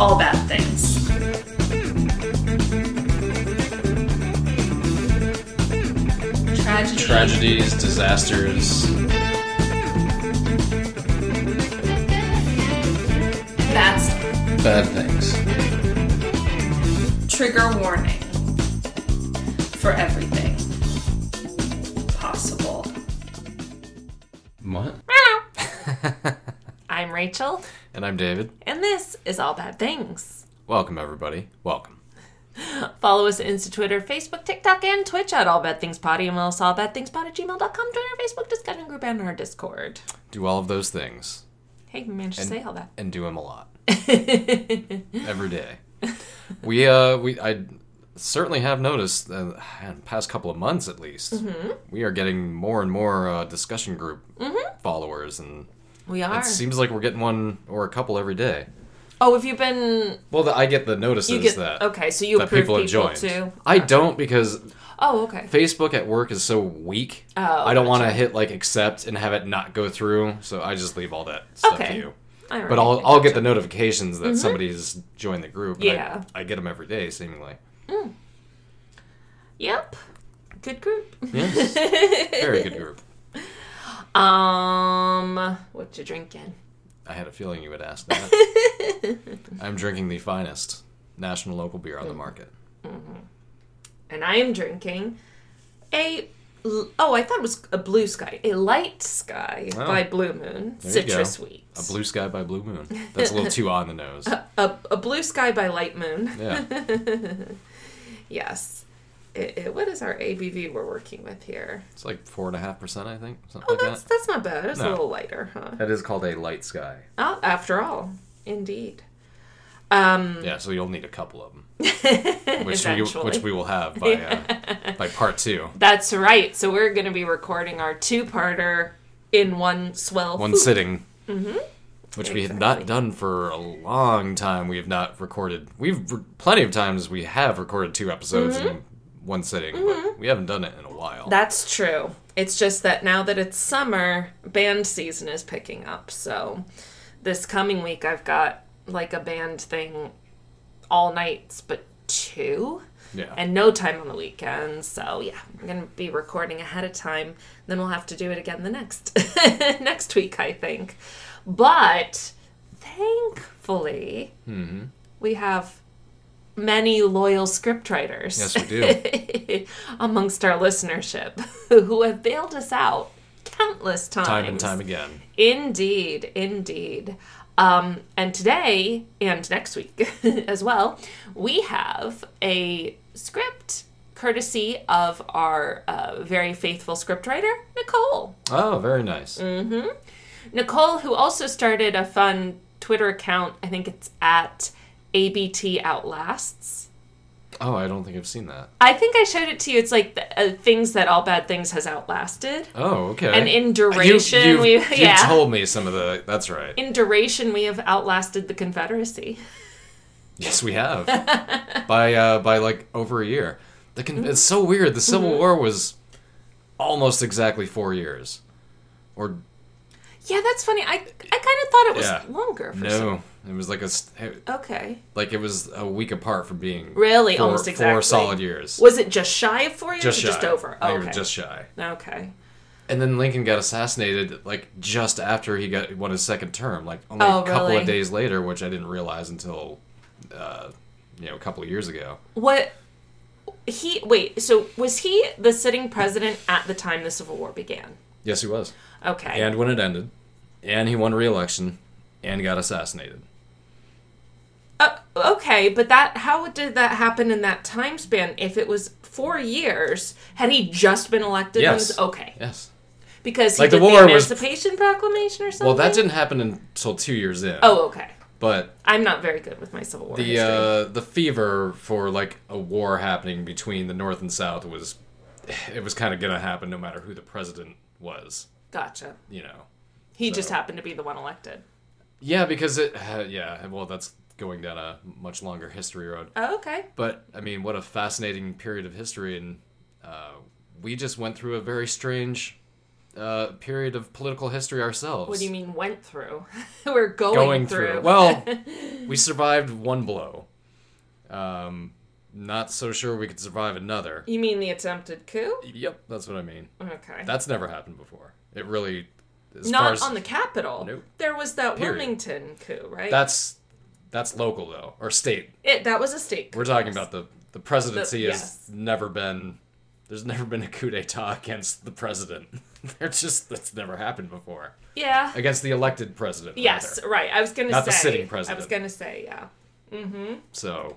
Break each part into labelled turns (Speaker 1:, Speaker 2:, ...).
Speaker 1: all bad things. Tragedy.
Speaker 2: Tragedies, disasters.
Speaker 1: That's
Speaker 2: Bad things.
Speaker 1: trigger warning for everything possible.
Speaker 2: What?
Speaker 3: I'm Rachel,
Speaker 2: And I'm David.
Speaker 3: Is All Bad Things.
Speaker 2: Welcome, everybody. Welcome.
Speaker 3: Follow us on Insta, Twitter, Facebook, TikTok, and Twitch at All Bad Things Potty, and us all bad things pod at gmail.com. Join our Facebook discussion group and our Discord.
Speaker 2: Do all of those things
Speaker 3: Hey, we managed to say all that.
Speaker 2: and do them a lot. Every day. We, uh, we, I certainly have noticed, uh, in the past couple of months at least,
Speaker 3: Mm-hmm.
Speaker 2: we are getting more and more uh, discussion group mm-hmm. followers, and
Speaker 3: We are.
Speaker 2: it seems like we're getting one or a couple every day.
Speaker 3: Oh, have you been.
Speaker 2: Well, the, I get the notices
Speaker 3: You get.
Speaker 2: that
Speaker 3: okay, so you
Speaker 2: that
Speaker 3: approve
Speaker 2: people
Speaker 3: people,
Speaker 2: have joined.
Speaker 3: too?
Speaker 2: I don't because
Speaker 3: Oh, okay.
Speaker 2: Facebook at work is so weak.
Speaker 3: Oh,
Speaker 2: I don't want to hit like accept and have it not go through, so I just leave all that stuff
Speaker 3: Okay.
Speaker 2: to you.
Speaker 3: Right,
Speaker 2: But I'll I'll get the notifications that somebody's joined the group. and I-
Speaker 3: Yeah.
Speaker 2: I, get them every day, seemingly.
Speaker 3: Yep. Good group.
Speaker 2: Yes, very good group.
Speaker 3: Um, what you drinking?
Speaker 2: I had a feeling you would ask that. I'm drinking the finest national local beer on the mm-hmm. market. Mm-hmm.
Speaker 3: and I am drinking a oh I thought it was a blue sky a light sky
Speaker 2: Oh.
Speaker 3: by Blue Moon
Speaker 2: There
Speaker 3: citrus sweet
Speaker 2: A blue sky by Blue Moon. That's a little too on the nose.
Speaker 3: a, a blue sky by Light Moon
Speaker 2: Yeah.
Speaker 3: yes it, it- what is our ABV we're working with here
Speaker 2: It's like four and a half percent, I think. Something
Speaker 3: oh
Speaker 2: like
Speaker 3: that's
Speaker 2: that.
Speaker 3: that's not bad it's a little lighter huh
Speaker 2: That is called a light sky.
Speaker 3: oh after all indeed um
Speaker 2: Yeah, so you'll need a couple of them, which we, which we will have by uh, by part two.
Speaker 3: that's right so we're gonna be recording our two-parter in one swell
Speaker 2: one
Speaker 3: swoop.
Speaker 2: sitting, which we have not done for a long time. We have not recorded. We've re- plenty of times we have recorded two episodes in one sitting, but mm-hmm. we haven't done it in a while.
Speaker 3: That's true. It's just that now that it's summer, band season is picking up. So this coming week, I've got like a band thing all nights, but two,
Speaker 2: yeah,
Speaker 3: and no time on the weekends. So yeah, I'm gonna be recording ahead of time. Then we'll have to do it again the next next week, I think. But thankfully, mm-hmm. we have many loyal scriptwriters
Speaker 2: yes, we do.
Speaker 3: amongst our listenership who have bailed us out countless times.
Speaker 2: time and time again.
Speaker 3: Indeed, indeed. Um, and today and next week as well, we have a script courtesy of our uh, very faithful scriptwriter, Nicole.
Speaker 2: Oh, very nice.
Speaker 3: Mm. Nicole, who also started a fun Twitter account, I think it's at ABT Outlasts.
Speaker 2: Oh, I don't think I've seen that.
Speaker 3: I think I showed it to you. It's like the, uh, things that all bad things has outlasted.
Speaker 2: Oh, okay.
Speaker 3: And in duration,
Speaker 2: you've,
Speaker 3: we yeah.
Speaker 2: told me some of the. That's right.
Speaker 3: in duration, we have outlasted the Confederacy.
Speaker 2: Yes, we have. by uh, by like over a year. The con- it's so weird. The
Speaker 3: Mm-hmm.
Speaker 2: Civil War was almost exactly four years, or
Speaker 3: Yeah, that's funny. I I kind of thought it was
Speaker 2: Yeah.
Speaker 3: longer. For
Speaker 2: no,
Speaker 3: Some,
Speaker 2: it was like a
Speaker 3: okay.
Speaker 2: like it was a week apart from being
Speaker 3: Really,
Speaker 2: four,
Speaker 3: almost
Speaker 2: four solid years.
Speaker 3: Was it just shy of four years?
Speaker 2: just
Speaker 3: or
Speaker 2: shy.
Speaker 3: just over. Oh,
Speaker 2: it
Speaker 3: okay.
Speaker 2: was just shy.
Speaker 3: okay.
Speaker 2: And then Lincoln got assassinated like just after he got won his second term, like only
Speaker 3: Oh,
Speaker 2: a couple
Speaker 3: really?
Speaker 2: of days later, which I didn't realize until uh, you know a couple of years ago.
Speaker 3: What he wait? So was he the sitting president at the time the Civil War began?
Speaker 2: Yes, he was.
Speaker 3: Okay.
Speaker 2: And when it ended, and he won re-election, and got assassinated.
Speaker 3: Okay, but that how did that happen in that time span? If it was four years, had he just been elected?
Speaker 2: Yes.
Speaker 3: okay,
Speaker 2: Yes.
Speaker 3: because he
Speaker 2: Like, the war
Speaker 3: the
Speaker 2: was-
Speaker 3: Emancipation Proclamation or something.
Speaker 2: Well, that didn't happen until two years in.
Speaker 3: Oh, okay.
Speaker 2: But
Speaker 3: I'm not very good with my Civil War
Speaker 2: the uh, the fever for like a war happening between the North and South was, it was kind of gonna happen no matter who the president was.
Speaker 3: gotcha.
Speaker 2: You know.
Speaker 3: He just happened to be the one elected.
Speaker 2: Yeah, because it. Uh, yeah. Well, that's going down a much longer history road.
Speaker 3: Oh, okay.
Speaker 2: But I mean, what a fascinating period of history, and uh, we just went through a very strange uh, period of political history ourselves.
Speaker 3: What do you mean went through? We're going,
Speaker 2: Going
Speaker 3: through.
Speaker 2: through. Well, we survived one blow. Um, not so sure we could survive another.
Speaker 3: you mean the attempted coup?
Speaker 2: Yep, that's what I mean.
Speaker 3: Okay.
Speaker 2: That's never happened before. It really,
Speaker 3: Not on the Capitol.
Speaker 2: Nope.
Speaker 3: There was that
Speaker 2: Period.
Speaker 3: Wilmington coup, right?
Speaker 2: That's that's local though, or state.
Speaker 3: it. That was a state.
Speaker 2: We're talking about the the presidency
Speaker 3: The-
Speaker 2: has
Speaker 3: yes.
Speaker 2: never been. There's never been a coup d'état against the president. There's just that's never happened before
Speaker 3: Yeah.
Speaker 2: against the elected president.
Speaker 3: Yes,
Speaker 2: rather.
Speaker 3: right. I was gonna
Speaker 2: Not
Speaker 3: say.
Speaker 2: the sitting president.
Speaker 3: I was gonna say, yeah.
Speaker 2: So,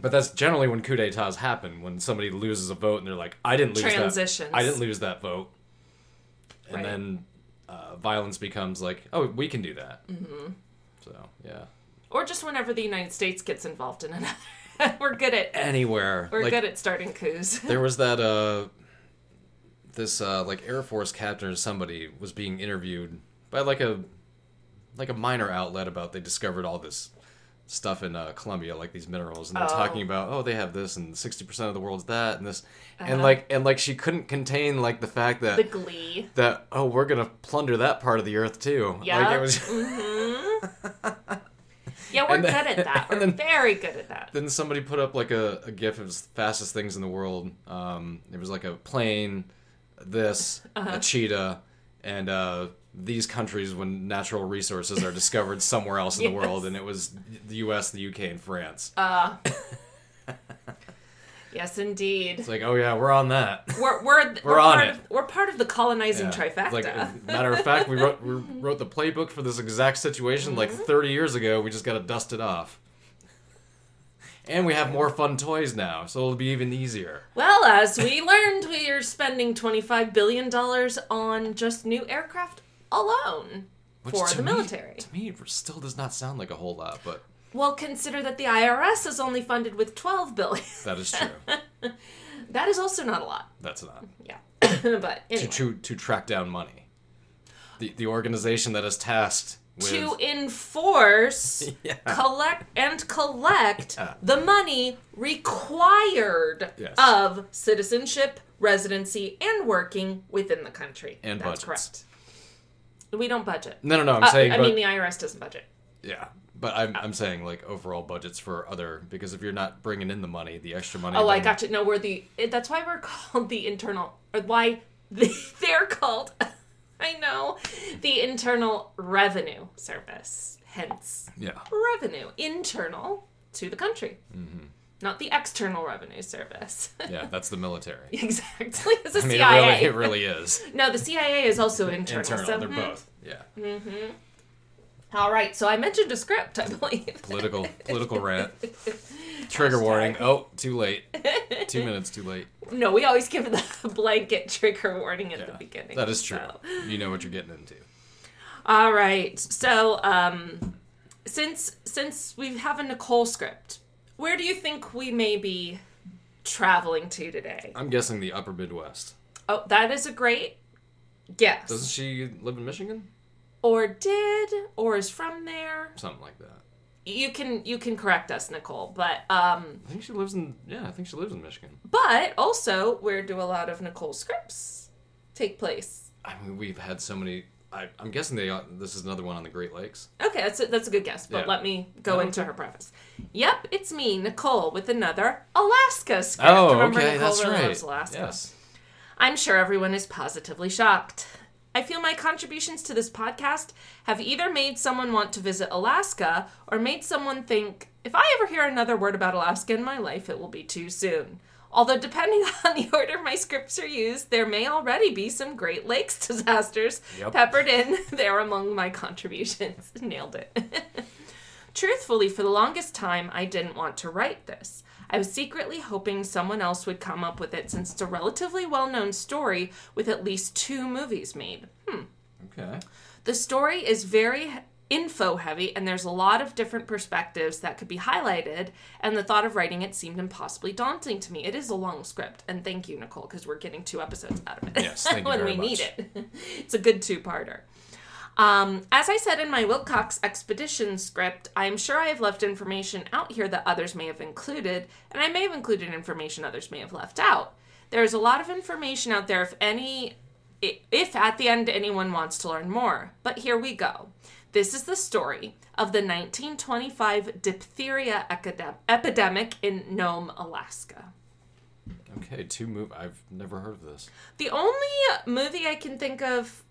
Speaker 2: but that's generally when coup d'états happen when somebody loses a vote and they're like, "I didn't lose
Speaker 3: Transitions.
Speaker 2: that. I didn't lose that vote," and
Speaker 3: Right.
Speaker 2: then uh, violence becomes like, "Oh, we can do that." Mm-hmm. So yeah,
Speaker 3: Or just whenever the United States gets involved in another. we're good at
Speaker 2: anywhere.
Speaker 3: we're
Speaker 2: like,
Speaker 3: good at starting coups.
Speaker 2: there was that uh this uh like air force captain or somebody was being interviewed by like a like a minor outlet about they discovered all this stuff in uh, Colombia like these minerals and they're
Speaker 3: Oh.
Speaker 2: talking about oh they have this and 60% of the world's that and this and
Speaker 3: Uh-huh.
Speaker 2: like and like she couldn't contain like the fact that
Speaker 3: the glee.
Speaker 2: that oh we're going to plunder that part of the earth too like
Speaker 3: Yeah.
Speaker 2: it was
Speaker 3: Yeah, we're
Speaker 2: then-
Speaker 3: good at that. We're
Speaker 2: then-
Speaker 3: very good at that.
Speaker 2: then somebody put up like a, a gif of fastest things in the world. Um, it was like a plane, this,
Speaker 3: Uh-huh.
Speaker 2: a cheetah, and uh, these countries when natural resources are discovered somewhere else in the world, and it was the U.S., the U.K., and France.
Speaker 3: Uh, yes, indeed.
Speaker 2: it's like, oh yeah, we're on that.
Speaker 3: We're we're, we're,
Speaker 2: on
Speaker 3: part
Speaker 2: it.
Speaker 3: Of, we're part of the colonizing
Speaker 2: Yeah.
Speaker 3: trifecta.
Speaker 2: Like, matter of fact, we wrote we wrote the playbook for this exact situation like
Speaker 3: Mm-hmm.
Speaker 2: 30 years ago. We just got to dust it off. And we have more fun toys now, so it'll be even easier.
Speaker 3: well, as we learned, we are spending twenty five billion dollars on just new aircraft alone
Speaker 2: Which
Speaker 3: for the
Speaker 2: me-
Speaker 3: military.
Speaker 2: to me, it still does not sound like a whole lot, but
Speaker 3: Well, consider that the IRS is only funded with twelve billion.
Speaker 2: that is true.
Speaker 3: that is also not a lot.
Speaker 2: That's not
Speaker 3: Yeah, but
Speaker 2: to to to track down money. The the organization that is tasked with
Speaker 3: to enforce,
Speaker 2: Yeah.
Speaker 3: collect, and collect
Speaker 2: Yeah.
Speaker 3: the money required
Speaker 2: Yes.
Speaker 3: of citizenship, residency, and working within the country.
Speaker 2: And
Speaker 3: That's
Speaker 2: budgets.
Speaker 3: correct. We don't budget.
Speaker 2: no no no I'm
Speaker 3: Uh,
Speaker 2: saying
Speaker 3: I
Speaker 2: but
Speaker 3: mean, the IRS doesn't budget.
Speaker 2: yeah but I'm I'm saying like overall budgets for other because if you're not bringing in the money the extra money
Speaker 3: Oh, I
Speaker 2: then-
Speaker 3: got you. No, we're the. it- That's why we're called the internal. Or why they're called. I know the Internal Revenue Service. Hence,
Speaker 2: yeah
Speaker 3: revenue internal to the country,
Speaker 2: Mm-hmm.
Speaker 3: not the external revenue service.
Speaker 2: yeah that's the military.
Speaker 3: exactly, it's the
Speaker 2: I mean
Speaker 3: CIA.
Speaker 2: it really it really is
Speaker 3: no, the CIA is also internal.
Speaker 2: internal.
Speaker 3: so,
Speaker 2: They're
Speaker 3: hmm.
Speaker 2: both yeah
Speaker 3: All right, so I mentioned a script, I believe.
Speaker 2: political political rant. Trigger warning. Oh, too late. Two minutes too late.
Speaker 3: No, we always give the blanket trigger warning at
Speaker 2: Yeah,
Speaker 3: the beginning.
Speaker 2: that is true.
Speaker 3: so.
Speaker 2: You know what you're getting into.
Speaker 3: All right. So, um, since since we have a Nicole script, where do you think we may be traveling to today?
Speaker 2: I'm guessing the Upper Midwest.
Speaker 3: Oh, that is a great guess.
Speaker 2: Doesn't she live in Michigan?
Speaker 3: Or did, or is from there.
Speaker 2: Something like that.
Speaker 3: You can you can correct us, Nicole. But um,
Speaker 2: I think she lives in. Yeah, I think she lives in Michigan.
Speaker 3: but also, where do a lot of Nicole scripts take place?
Speaker 2: I mean, we've had so many. I, I'm guessing they. This is another one on the Great Lakes.
Speaker 3: Okay, that's a, that's a good guess, but
Speaker 2: Yeah.
Speaker 3: let me go
Speaker 2: Oh,
Speaker 3: into her preface. Yep, it's me, Nicole, with another Alaska script.
Speaker 2: Oh,
Speaker 3: Remember
Speaker 2: okay,
Speaker 3: Nicole
Speaker 2: that's
Speaker 3: really
Speaker 2: right.
Speaker 3: loves Alaska.
Speaker 2: Yes.
Speaker 3: I'm sure everyone is positively shocked. I feel my contributions to this podcast have either made someone want to visit Alaska or made someone think, if I ever hear another word about Alaska in my life, it will be too soon. Although, depending on the order my scripts are used, there may already be some Great Lakes disasters
Speaker 2: Yep.
Speaker 3: peppered in there among my contributions. Nailed it. Truthfully, for the longest time, I didn't want to write this. I was secretly hoping someone else would come up with it since it's a relatively well known story with at least two movies made. Hmm.
Speaker 2: Okay.
Speaker 3: The story is very info heavy, and there's a lot of different perspectives that could be highlighted, and the thought of writing it seemed impossibly daunting to me. It is a long script, and thank you, Nicole, because we're getting two episodes out of it.
Speaker 2: Yes, thank you
Speaker 3: when we need it. it's a good two parter. Um, as I said in my Wilcox expedition script, I am sure I have left information out here that others may have included, and I may have included information others may have left out. There is a lot of information out there if any if at the end anyone wants to learn more. But here we go. This is the story of the 1925 diphtheria epidemic in Nome, Alaska.
Speaker 2: Okay, two move. I've never heard of this.
Speaker 3: The only movie I can think of,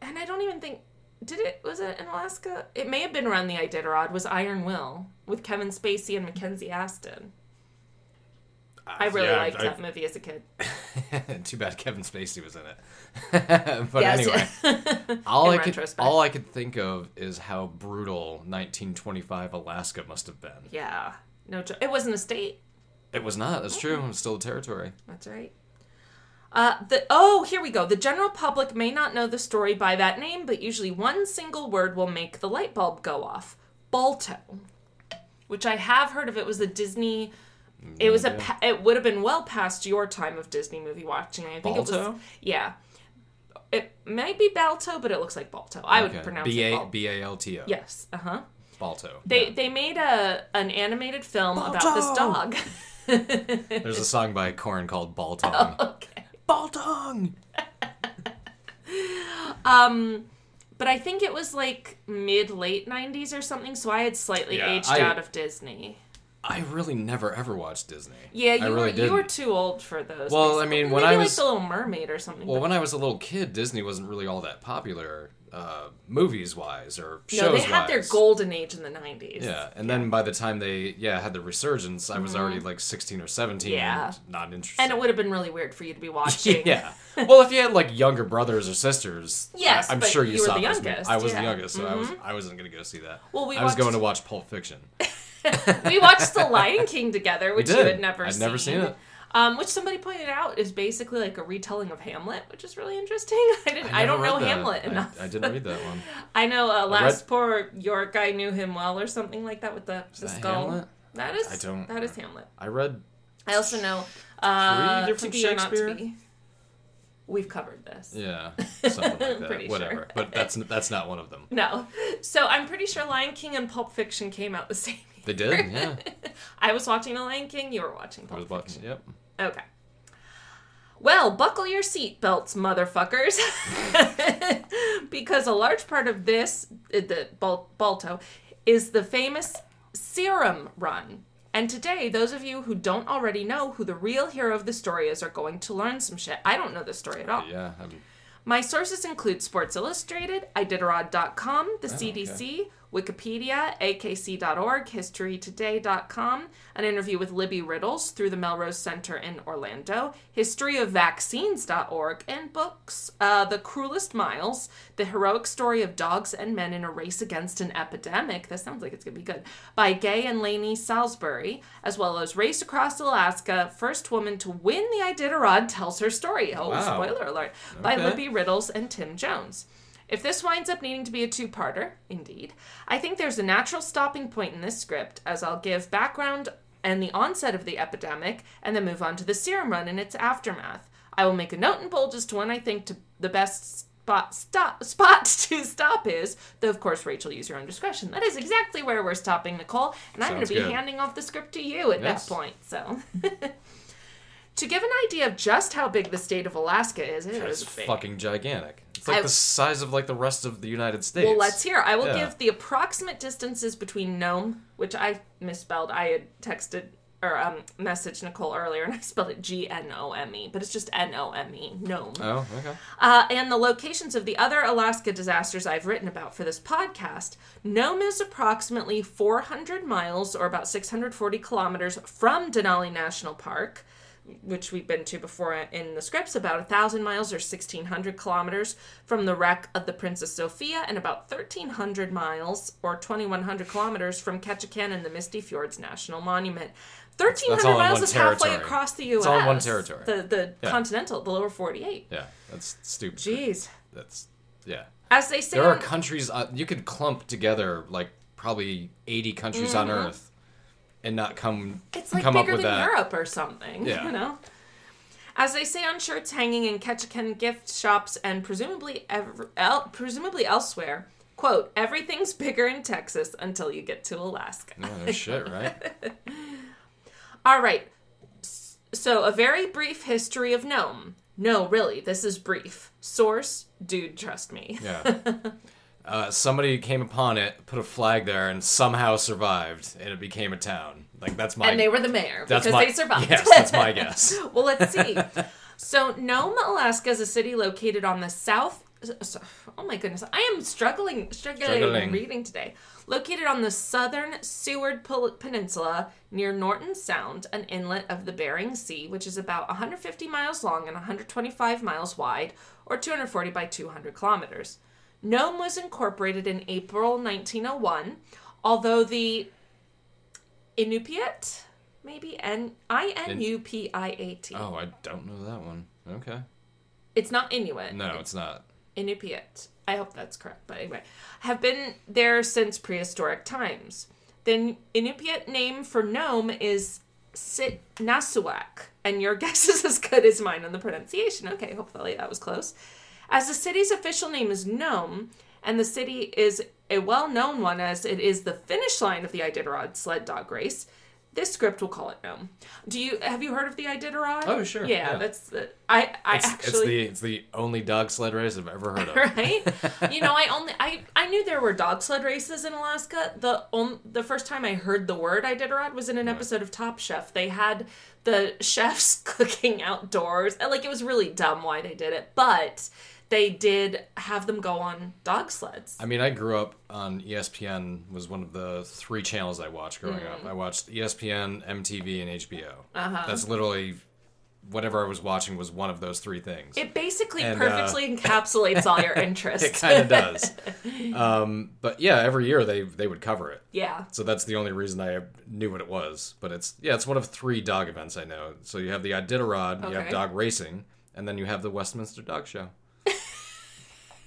Speaker 3: and I don't even think did it was it in Alaska? It may have been around the Iditarod. Was Iron Will with Kevin Spacey and Mackenzie Astin. I really
Speaker 2: Yeah,
Speaker 3: liked
Speaker 2: I've-
Speaker 3: that movie as a kid.
Speaker 2: Too bad Kevin Spacey was in it. but anyway, all I could all I could think of is how brutal 1925 Alaska must have been.
Speaker 3: Yeah, no, it wasn't a state.
Speaker 2: It was not. That's true. It was still a territory.
Speaker 3: That's right. Uh, the oh, here we go. The general public may not know the story by that name, but usually one single word will make the light bulb go off. Balto, which I have heard of. It was a Disney. It was a. It would have been well past your time of Disney movie watching. I think it was. Yeah. It might be Balto, but it looks like Balto. I would pronounce
Speaker 2: B
Speaker 3: it
Speaker 2: A
Speaker 3: Balto.
Speaker 2: B A L T O.
Speaker 3: Yes. Uh huh.
Speaker 2: Balto.
Speaker 3: They
Speaker 2: Yeah.
Speaker 3: they made a an animated film about this dog.
Speaker 2: There's a song by Korn called Baltong.
Speaker 3: okay.
Speaker 2: Baltong.
Speaker 3: Um, but I think it was like mid late '90s or something, so I had slightly
Speaker 2: Yeah,
Speaker 3: aged
Speaker 2: I-
Speaker 3: out of Disney.
Speaker 2: I really never ever watched Disney.
Speaker 3: Yeah,
Speaker 2: I
Speaker 3: you
Speaker 2: really
Speaker 3: were
Speaker 2: didn't.
Speaker 3: you were too old for those.
Speaker 2: Well, I mean, when
Speaker 3: Maybe
Speaker 2: I
Speaker 3: like
Speaker 2: was-
Speaker 3: the Little Mermaid or something.
Speaker 2: Well,
Speaker 3: but-
Speaker 2: when I was a little kid, Disney wasn't really all that popular, uh, movies wise or shows
Speaker 3: no, they had their golden age in the '90s.
Speaker 2: Yeah, and then by the time they yeah had the resurgence, I was already like sixteen or seventeen.
Speaker 3: Mm-hmm. Yeah.
Speaker 2: and not interested.
Speaker 3: and it would have been really weird for you to be watching.
Speaker 2: yeah. Well, if you had like younger brothers or sisters,
Speaker 3: Yes,
Speaker 2: I, am sure you,
Speaker 3: you
Speaker 2: saw
Speaker 3: the youngest,
Speaker 2: I was
Speaker 3: yeah. Mm-hmm.
Speaker 2: the youngest, so I was I wasn't gonna go see that.
Speaker 3: Well, we
Speaker 2: I was going to watch Pulp Fiction.
Speaker 3: we watched The Lion King together, which you had never
Speaker 2: I'd
Speaker 3: seen.
Speaker 2: never seen it.
Speaker 3: Um, which somebody pointed out is basically like a retelling of Hamlet, which is really interesting. I didn't. I,
Speaker 2: never
Speaker 3: don't know
Speaker 2: that.
Speaker 3: Hamlet enough.
Speaker 2: I, didn't read that one.
Speaker 3: I know uh,
Speaker 2: read-
Speaker 3: last poor York I knew him well or something like that with the, the
Speaker 2: that
Speaker 3: skull.
Speaker 2: Hamlet?
Speaker 3: That is
Speaker 2: I don't-
Speaker 3: that is Hamlet.
Speaker 2: I read
Speaker 3: I also know uh,
Speaker 2: different
Speaker 3: to be or not to
Speaker 2: Shakespeare?
Speaker 3: We've covered this.
Speaker 2: yeah something like that.
Speaker 3: Pretty
Speaker 2: Whatever,
Speaker 3: sure.
Speaker 2: but that's that's not one of them.
Speaker 3: No, so I'm pretty sure Lion King and Pulp Fiction came out the same year.
Speaker 2: They did, yeah.
Speaker 3: I was watching The Lion King. You were watching
Speaker 2: I
Speaker 3: Pulp
Speaker 2: was
Speaker 3: Fiction.
Speaker 2: watching. Yep.
Speaker 3: Okay. Well, buckle your seatbelts, motherfuckers. because a large part of this, uh, the Bal- Balto, is the famous Serum Run. And today, those of you who don't already know who the real hero of the story is are going to learn some shit. I don't know the story at all.
Speaker 2: Yeah. I'm,
Speaker 3: My sources include Sports Illustrated, Iditarod.com, the
Speaker 2: Oh,
Speaker 3: CDC, Wikipedia, AKC.org, HistoryToday.com, an interview with Libby Riddles through the Melrose Center in Orlando, HistoryOfVaccines.org, and books uh, The Cruelest Miles, The Heroic Story of Dogs and Men in a Race Against an Epidemic, that sounds like it's going to be good, by Gay and Laney Salisbury, as well as Race Across Alaska, First Woman to Win the Iditarod Tells Her Story. Oh,
Speaker 2: Wow.
Speaker 3: spoiler alert. By Libby Riddles and Tim Jones. If this winds up needing to be a two parter, indeed, I think there's a natural stopping point in this script as I'll give background and the onset of the epidemic and then move on to the serum run and its aftermath. I will make a note in bold as to when I think to the best spot stop spot to stop is, though of course Rachel use your own discretion. That is exactly where we're stopping, Nicole, and I'm going to be
Speaker 2: good.
Speaker 3: handing off the script to you at
Speaker 2: Yes.
Speaker 3: that point. So To give an idea of just how big the state of Alaska is,
Speaker 2: it's fucking gigantic. It's like
Speaker 3: I-
Speaker 2: the size of like the rest of the United States.
Speaker 3: Well, let's hear. I will
Speaker 2: Yeah.
Speaker 3: give the approximate distances between Nome, which I misspelled. I had texted or um, messaged Nicole earlier, and I spelled it G N O M E, but it's just N O M E, Nome.
Speaker 2: Oh, okay.
Speaker 3: Uh, and the locations of the other Alaska disasters I've written about for this podcast. Nome is approximately 400 miles, or about 640 kilometers, from Denali National Park, which we've been to before in the scripts, about 1,000 miles, or 1,600 kilometers, from the wreck of the Princess Sophia, and about 1,300 miles, or 2,100 kilometers, from Ketchikan and the Misty Fjords National Monument. 1,300
Speaker 2: That's all
Speaker 3: miles is halfway
Speaker 2: territory.
Speaker 3: across the U.S.
Speaker 2: It's all in one territory.
Speaker 3: The, the
Speaker 2: Yeah.
Speaker 3: continental, the lower 48.
Speaker 2: Yeah, that's stupid.
Speaker 3: Jeez.
Speaker 2: That's yeah.
Speaker 3: As they say,
Speaker 2: There are countries uh, you could clump together like probably 80 countries on Earth and not come
Speaker 3: it's like
Speaker 2: come up
Speaker 3: bigger
Speaker 2: with
Speaker 3: than
Speaker 2: that.
Speaker 3: Europe or something.
Speaker 2: Yeah.
Speaker 3: You know? As they say on shirts hanging in Ketchikan gift shops and presumably ever, el, presumably elsewhere, quote, everything's bigger in Texas until you get to Alaska.
Speaker 2: No, no shit, right?
Speaker 3: All right. So, a very brief history of Nome. No, really, this is brief. Source, dude, trust me.
Speaker 2: Yeah. Uh, somebody came upon it, put a flag there, and somehow survived, and it became a town. Like that's my.
Speaker 3: And they were the mayor
Speaker 2: that's
Speaker 3: because
Speaker 2: my,
Speaker 3: they survived.
Speaker 2: Yes, that's my guess.
Speaker 3: well, let's see. So, Nome, Alaska is a city located on the south. Oh my goodness, I am struggling, struggling,
Speaker 2: Struggling.
Speaker 3: reading today. Located on the southern Seward Peninsula near Norton Sound, an inlet of the Bering Sea, which is about 150 miles long and 125 miles wide, or 240 by 200 kilometers. Nome was incorporated in April 1901, although the Inupiat, maybe N I N U P I A T.
Speaker 2: Oh, I don't know that one. Okay.
Speaker 3: It's not Inuit.
Speaker 2: No, it's not.
Speaker 3: Inupiat. I hope that's correct, but anyway, have been there since prehistoric times. The Inupiat name for Nome is Sit Nasuak, and your guess is as good as mine on the pronunciation. Okay, hopefully that was close. As the city's official name is Nome, and the city is a well-known one as it is the finish line of the Iditarod sled dog race, this script will call it Nome. Do you have you heard of the Iditarod?
Speaker 2: Oh, sure,
Speaker 3: Yeah,
Speaker 2: yeah.
Speaker 3: that's the I I
Speaker 2: It's,
Speaker 3: actually
Speaker 2: it's the it's the only dog sled race I've ever heard of.
Speaker 3: right? you know, I only I I knew there were dog sled races in Alaska. The on, the first time I heard the word Iditarod was in an episode of Top Chef. They had the chefs cooking outdoors. And, Like it was really dumb why they did it, but they did have them go on dog sleds.
Speaker 2: I mean, I grew up on ESPN was one of the three channels I watched growing
Speaker 3: Mm.
Speaker 2: up. I watched ESPN, MTV, and HBO.
Speaker 3: Uh-huh.
Speaker 2: That's literally whatever I was watching was one of those three things.
Speaker 3: It basically
Speaker 2: And, uh,
Speaker 3: perfectly encapsulates all your interests.
Speaker 2: It kind of does. Um, but yeah, every year they they would cover it.
Speaker 3: yeah.
Speaker 2: So that's the only reason I knew what it was. But it's yeah, it's one of three dog events I know. So you have the Iditarod, you have dog racing, and then you have the Westminster Dog Show.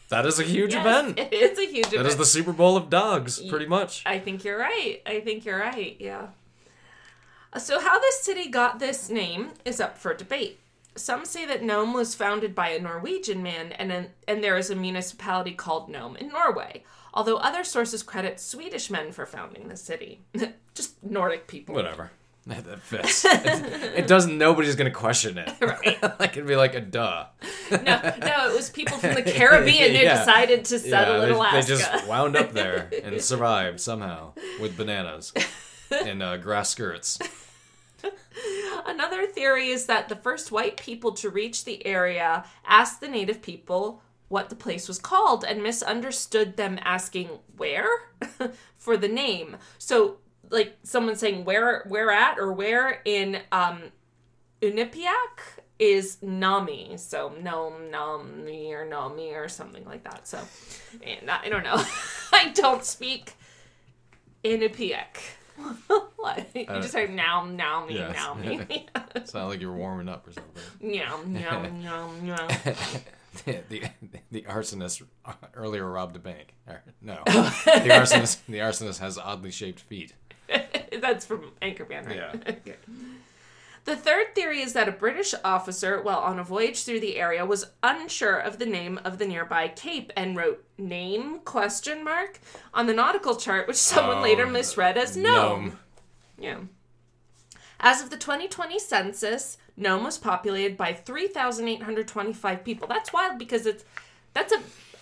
Speaker 2: That is a huge
Speaker 3: Yes,
Speaker 2: event.
Speaker 3: It is a huge
Speaker 2: That
Speaker 3: event.
Speaker 2: is the Super Bowl of dogs, pretty much.
Speaker 3: I think you're right. I think you're right. Yeah. Uh, so, how this city got this name is up for debate. Some say that Nome was founded by a Norwegian man, and an, and there is a municipality called Nome in Norway. Although other sources credit Swedish men for founding the city, just Nordic people.
Speaker 2: Whatever. That fits. it, doesn't. Nobody's gonna question it.
Speaker 3: Right.
Speaker 2: like it'd be like a duh.
Speaker 3: No, no, it was people from the Caribbean who
Speaker 2: Yeah.
Speaker 3: decided to settle
Speaker 2: they,
Speaker 3: in Alaska.
Speaker 2: they just wound up there and survived somehow with bananas and uh, grass skirts.
Speaker 3: Another theory is that the first white people to reach the area asked the native people what the place was called and misunderstood them asking where for the name. So like someone saying where where at or where in um Inupiaq is Nami. So Nom Nami or Nami or something like that. So and I don't know. I don't speak Inupiaq. what? You just heard now, me,
Speaker 2: Yes.
Speaker 3: now, me.
Speaker 2: Sound like you were warming up or something.
Speaker 3: Meow, meow, meow, meow.
Speaker 2: the the arsonist earlier robbed a bank. No, the arsonist the arsonist has oddly shaped feet.
Speaker 3: That's from Anchorman, right?
Speaker 2: Yeah.
Speaker 3: okay. The third theory is that a British officer, while on a voyage through the area, was unsure of the name of the nearby cape and wrote "name?" question mark on the nautical chart, which someone
Speaker 2: Oh,
Speaker 3: later misread as "gnome."
Speaker 2: gnome.
Speaker 3: Yeah. As of the 2020 census, Nome was populated by 3,825 people. That's wild because it's that's a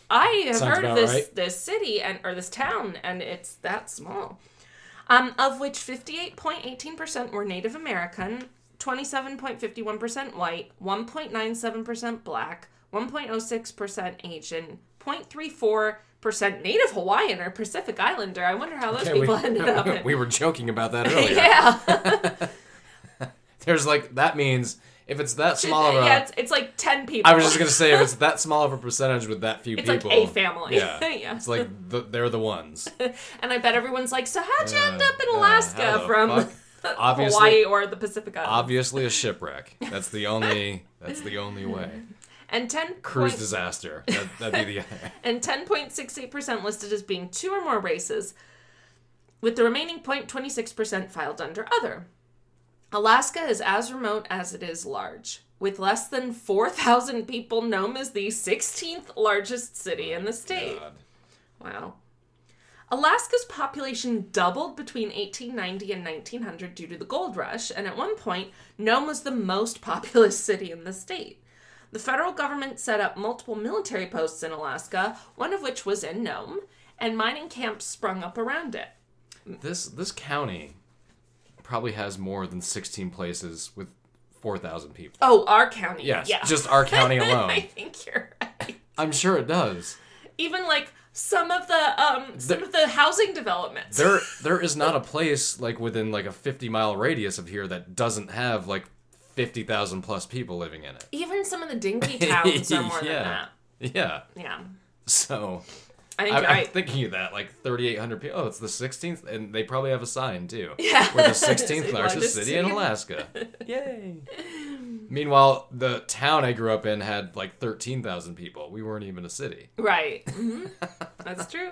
Speaker 3: I have
Speaker 2: Sounds
Speaker 3: heard of this
Speaker 2: right.
Speaker 3: this city and or this town and it's that small. Um, of which 58.18% were Native American, 27.51% white, 1.97% black, 1.06% Asian, 0.34% Native Hawaiian or Pacific Islander. I wonder how those
Speaker 2: Yeah, we,
Speaker 3: people ended up. in-
Speaker 2: we were joking about that earlier.
Speaker 3: yeah.
Speaker 2: There's like that means if it's that small of a
Speaker 3: yeah, it's, it's like 10 people.
Speaker 2: I was just gonna say if it's that small of a percentage with that few
Speaker 3: It's like
Speaker 2: people,
Speaker 3: a family.
Speaker 2: Yeah,
Speaker 3: Yeah.
Speaker 2: it's like the, they're the ones.
Speaker 3: And I bet everyone's like, so how'd you end
Speaker 2: Uh,
Speaker 3: up in
Speaker 2: uh,
Speaker 3: Alaska
Speaker 2: the
Speaker 3: from?
Speaker 2: Obviously-
Speaker 3: Hawaii or the Pacific Islands?
Speaker 2: Obviously, a shipwreck. That's the only. That's the only way.
Speaker 3: and 10
Speaker 2: Cruise
Speaker 3: point-
Speaker 2: disaster. That, that'd be the.
Speaker 3: and 10.68% listed as being two or more races, with the remaining 0.26% filed under other. Alaska is as remote as it is large. With less than 4,000 people, Nome is the 16th largest city in the state.
Speaker 2: God.
Speaker 3: Wow. Alaska's population doubled between 1890 and 1900 due to the gold rush, and at one point, Nome was the most populous city in the state. The federal government set up multiple military posts in Alaska, one of which was in Nome, and mining camps sprung up around it.
Speaker 2: This this county probably has more than 16 places with 4,000 people.
Speaker 3: Oh, our county.
Speaker 2: Yes,
Speaker 3: yeah.
Speaker 2: just our county alone.
Speaker 3: I think you're right.
Speaker 2: I'm sure it does.
Speaker 3: Even like some of the um some of the housing developments.
Speaker 2: There there is not a place like within like a 50 mile radius of here that doesn't have like 50,000 plus people living in it.
Speaker 3: Even some of the dinky towns are more
Speaker 2: Yeah.
Speaker 3: than that.
Speaker 2: Yeah.
Speaker 3: Yeah.
Speaker 2: So
Speaker 3: I think
Speaker 2: I'm,
Speaker 3: you're
Speaker 2: I'm
Speaker 3: right.
Speaker 2: thinking of that like 3,800 people. Oh, it's the 16th, and they probably have a sign too.
Speaker 3: Yeah.
Speaker 2: We're the 16th largest city in Alaska. Yay! Meanwhile, the town I grew up in had like 13,000 people. We weren't even a city.
Speaker 3: Right. hmm That's true.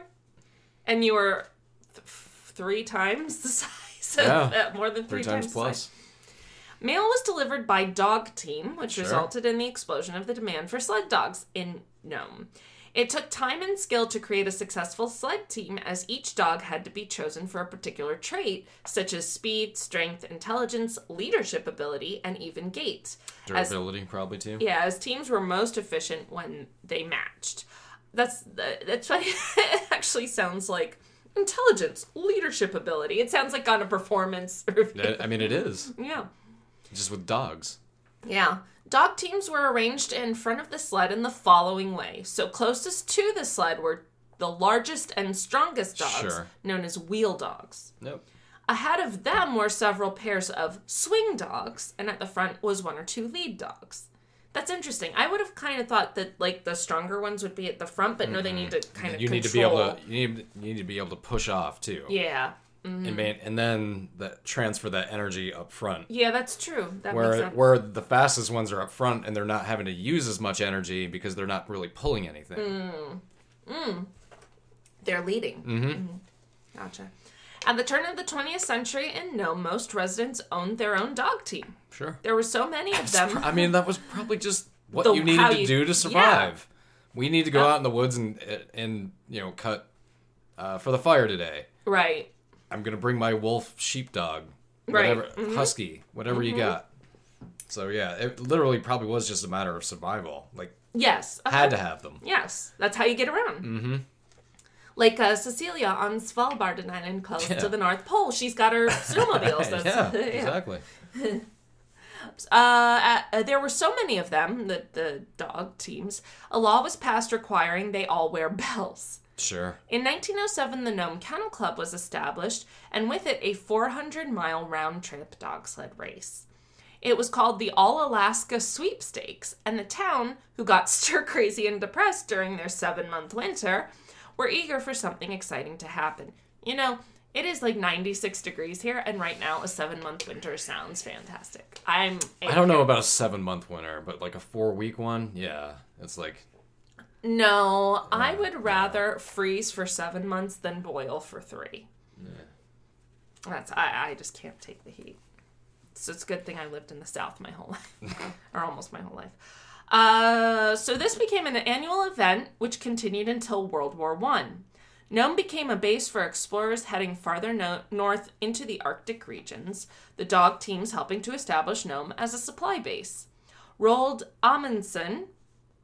Speaker 3: And you were th- three times the size of
Speaker 2: Yeah.
Speaker 3: uh, more than
Speaker 2: Three
Speaker 3: three,
Speaker 2: times
Speaker 3: the
Speaker 2: plus.
Speaker 3: size. Mail was delivered by Dog Team, which
Speaker 2: Sure.
Speaker 3: resulted in the explosion of the demand for sled dogs in Nome. It took time and skill to create a successful sled team, as each dog had to be chosen for a particular trait, such as speed, strength, intelligence, leadership ability, and even gait. As
Speaker 2: Durability, probably too.
Speaker 3: yeah, as teams were most efficient when they matched. That's that's it actually sounds like intelligence, leadership ability. It sounds like on a performance review.
Speaker 2: I mean, it is
Speaker 3: Yeah.
Speaker 2: just with dogs.
Speaker 3: Yeah. Dog teams were arranged in front of the sled in the following way. So closest to the sled were the largest and strongest dogs,
Speaker 2: Sure.
Speaker 3: known as wheel dogs.
Speaker 2: Nope.
Speaker 3: Ahead of them were several pairs of swing dogs, and at the front was one or two lead dogs. That's interesting. I would have kind of thought that like the stronger ones would be at the front, but no, they need mm-hmm. to kind of
Speaker 2: You need to be able to. You need, you need to be able to push off too.
Speaker 3: Yeah,
Speaker 2: And, man, and then that transfer that energy up front.
Speaker 3: yeah, that's true. That makes
Speaker 2: Where
Speaker 3: sense.
Speaker 2: where the fastest ones are up front and they're not having to use as much energy because they're not really pulling anything.
Speaker 3: Mm. They're leading. Mm-hmm. Gotcha. At the turn of the 20th century in Nome, most residents owned their own dog team.
Speaker 2: Sure.
Speaker 3: There were so many of them.
Speaker 2: I mean, that was probably just what
Speaker 3: The-
Speaker 2: you needed to
Speaker 3: you-
Speaker 2: do to survive. We need to go
Speaker 3: Yeah.
Speaker 2: out in the woods and and you know cut uh, for the fire today.
Speaker 3: right.
Speaker 2: I'm gonna bring my wolf sheepdog,
Speaker 3: Right.
Speaker 2: whatever husky, whatever you got. So yeah, it literally probably was just a matter of survival. Like
Speaker 3: Yes. uh-huh.
Speaker 2: had to have them.
Speaker 3: Yes. That's how you get around. Mm-hmm. Like uh, Cecilia on Svalbard, an island close
Speaker 2: Yeah.
Speaker 3: to the North Pole. She's got her snowmobiles. That's,
Speaker 2: yeah, exactly.
Speaker 3: Uh, uh, there were so many of them, the, the dog teams, a law was passed requiring they all wear bells.
Speaker 2: Sure.
Speaker 3: In 1907, the Nome Kennel Club was established, and with it, a 400 mile round trip dog sled race. It was called the All Alaska Sweepstakes, and the town, who got stir crazy and depressed during their seven month winter, were eager for something exciting to happen. You know, it is like 96 degrees here, and right now, a seven month winter sounds fantastic. I'm.
Speaker 2: I don't know about a seven month winter, but like a four week one, yeah, it's like
Speaker 3: No, I would rather freeze for seven months than boil for three. Yeah. That's I, I just can't take the heat. So it's a good thing I lived in the South my whole life, or almost my whole life. Uh, so this became an annual event which continued until World War One. Nome became a base for explorers heading farther no- north into the Arctic regions, the dog teams helping to establish Nome as a supply base. Roald Amundsen,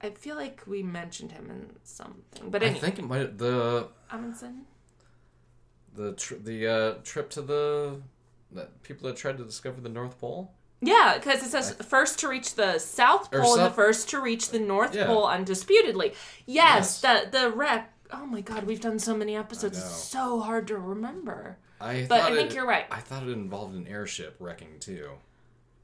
Speaker 3: I feel like we mentioned him in something, but
Speaker 2: I think it might the
Speaker 3: Amundsen.
Speaker 2: the tr- the uh, trip to the the people that tried to discover the North Pole.
Speaker 3: Yeah, because it says first to reach the South Pole and the first to reach the North
Speaker 2: Yeah.
Speaker 3: Pole undisputedly. Yes,
Speaker 2: Yes.
Speaker 3: the the wreck. Oh my God, we've done so many episodes. It's so hard to remember.
Speaker 2: I
Speaker 3: But I think
Speaker 2: it-
Speaker 3: you're right.
Speaker 2: I thought it involved an airship wrecking too,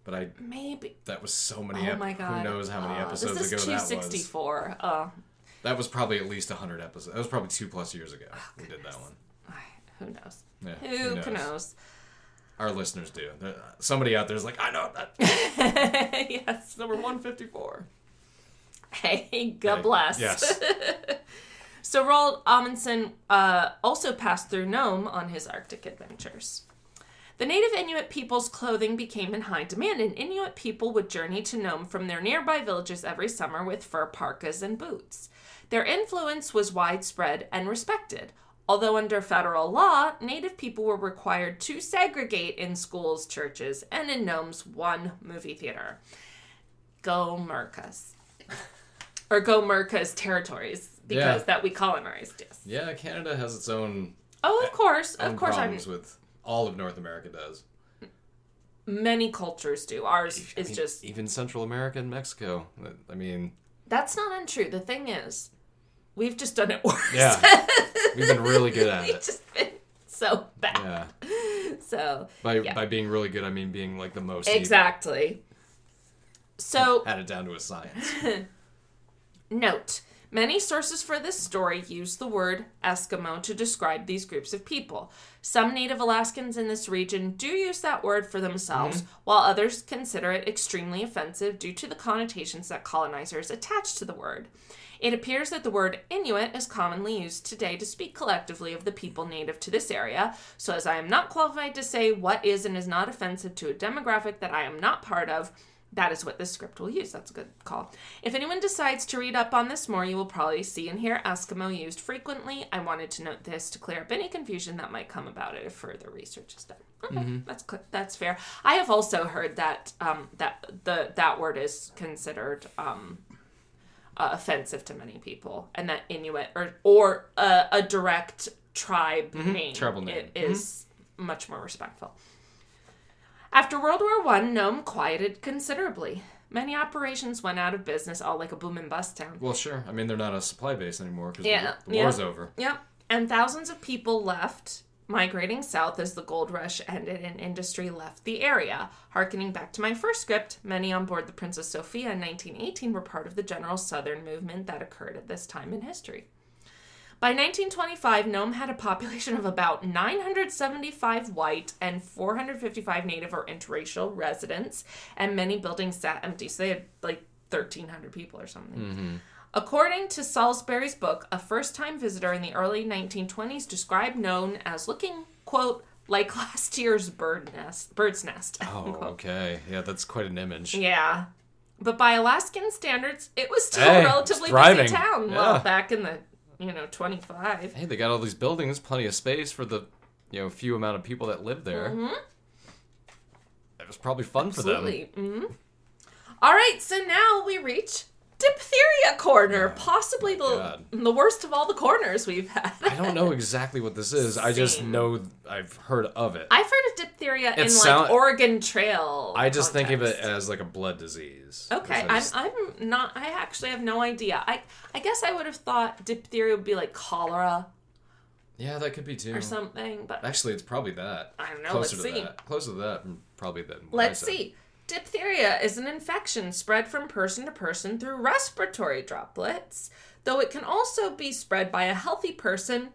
Speaker 2: but I
Speaker 3: Maybe.
Speaker 2: that was so many.
Speaker 3: Oh my God.
Speaker 2: Who knows how many
Speaker 3: Uh,
Speaker 2: episodes
Speaker 3: this
Speaker 2: ago
Speaker 3: is
Speaker 2: that was?
Speaker 3: 264. Uh,
Speaker 2: That was probably at least hundred episodes. That was probably two plus years ago. we did that one.
Speaker 3: who knows?
Speaker 2: Yeah,
Speaker 3: Who knows?
Speaker 2: Our listeners do. Somebody out there's like, I know that.
Speaker 3: yes.
Speaker 2: Number one fifty four.
Speaker 3: Hey, God bless.
Speaker 2: Yes.
Speaker 3: So Roald Amundsen uh, also passed through Nome on his Arctic adventures. The native Inuit people's clothing became in high demand, and Inuit people would journey to Nome from their nearby villages every summer with fur parkas and boots. Their influence was widespread and respected. Although under federal law, Native people were required to segregate in schools, churches, and in Nome's one movie theater. Go Mercas. or Gomurka's territories because
Speaker 2: Yeah.
Speaker 3: that we colonized. Yes.
Speaker 2: Yeah, Canada has its own,
Speaker 3: Oh, of course, of course. I'm,
Speaker 2: with all of North America does.
Speaker 3: many cultures do. Ours
Speaker 2: I
Speaker 3: is
Speaker 2: mean,
Speaker 3: just
Speaker 2: even Central America and Mexico. I mean,
Speaker 3: that's not untrue. The thing is, we've just done it worse.
Speaker 2: Yeah. we've been really good at
Speaker 3: we've
Speaker 2: it.
Speaker 3: just been so bad.
Speaker 2: Yeah,
Speaker 3: So
Speaker 2: by
Speaker 3: Yeah.
Speaker 2: by being really good, I mean being like the most evil.
Speaker 3: exactly. So
Speaker 2: Had it down to a science.
Speaker 3: Note Many sources for this story use the word Eskimo to describe these groups of people. Some Native Alaskans in this region do use that word for themselves, mm-hmm. while others consider it extremely offensive due to the connotations that colonizers attach to the word. It appears that the word Inuit is commonly used today to speak collectively of the people native to this area, so as I am not qualified to say what is and is not offensive to a demographic that I am not part of, that is what this script will use. That's a good call. If anyone decides to read up on this more, you will probably see and hear Eskimo used frequently. I wanted to note this to clear up any confusion that might come about it if further research is done. Okay, that's cl- that's fair. I have also heard that um, that the that word is considered um, uh, offensive to many people, and that Inuit or or uh, a direct tribe name,
Speaker 2: Tribal name.
Speaker 3: it is much more respectful. After World War One, Nome quieted considerably. Many operations went out of business, all like a boom and bust town.
Speaker 2: Well, sure. I mean, they're not a supply base anymore because
Speaker 3: Yeah,
Speaker 2: the, the
Speaker 3: yeah.
Speaker 2: war's over.
Speaker 3: Yep. And thousands of people left, migrating south as the gold rush ended and industry left the area. Harkening back to my first script, many on board the Princess Sophia in 1918 were part of the general Southern movement that occurred at this time in history. By 1925, Nome had a population of about 975 white and 455 native or interracial residents, and many buildings sat empty. So they had like 1,300 people or something. Mm-hmm. According to Salisbury's book, a first time visitor in the early 1920s described Nome as looking, quote, like last year's bird nest, bird's nest.
Speaker 2: Oh, okay. Yeah, that's quite an image.
Speaker 3: Yeah. But by Alaskan standards, it was still
Speaker 2: Hey,
Speaker 3: a relatively busy town. Well, back in the, you know, 25.
Speaker 2: Hey, they got all these buildings, plenty of space for the, you know, few amount of people that live there. Mm-hmm. It was probably fun for them.
Speaker 3: Absolutely. hmm All right, so now we reach diphtheria corner, possibly oh the
Speaker 2: God.
Speaker 3: the worst of all the corners we've had.
Speaker 2: I don't know exactly what this is. I just know I've heard of it.
Speaker 3: I've heard of diphtheria in
Speaker 2: sound-
Speaker 3: like Oregon Trail.
Speaker 2: I just think of it as like a blood disease.
Speaker 3: Okay, I'm, I'm not. I actually have no idea. I I guess I would have thought diphtheria would be like cholera
Speaker 2: yeah, that could be too.
Speaker 3: or something, but
Speaker 2: Actually, it's probably that.
Speaker 3: I don't know.
Speaker 2: Closer
Speaker 3: Let's
Speaker 2: to
Speaker 3: see.
Speaker 2: that. Closer to that, probably than
Speaker 3: Let's see. Diphtheria is an infection spread from person to person through respiratory droplets, though it can also be spread by a healthy person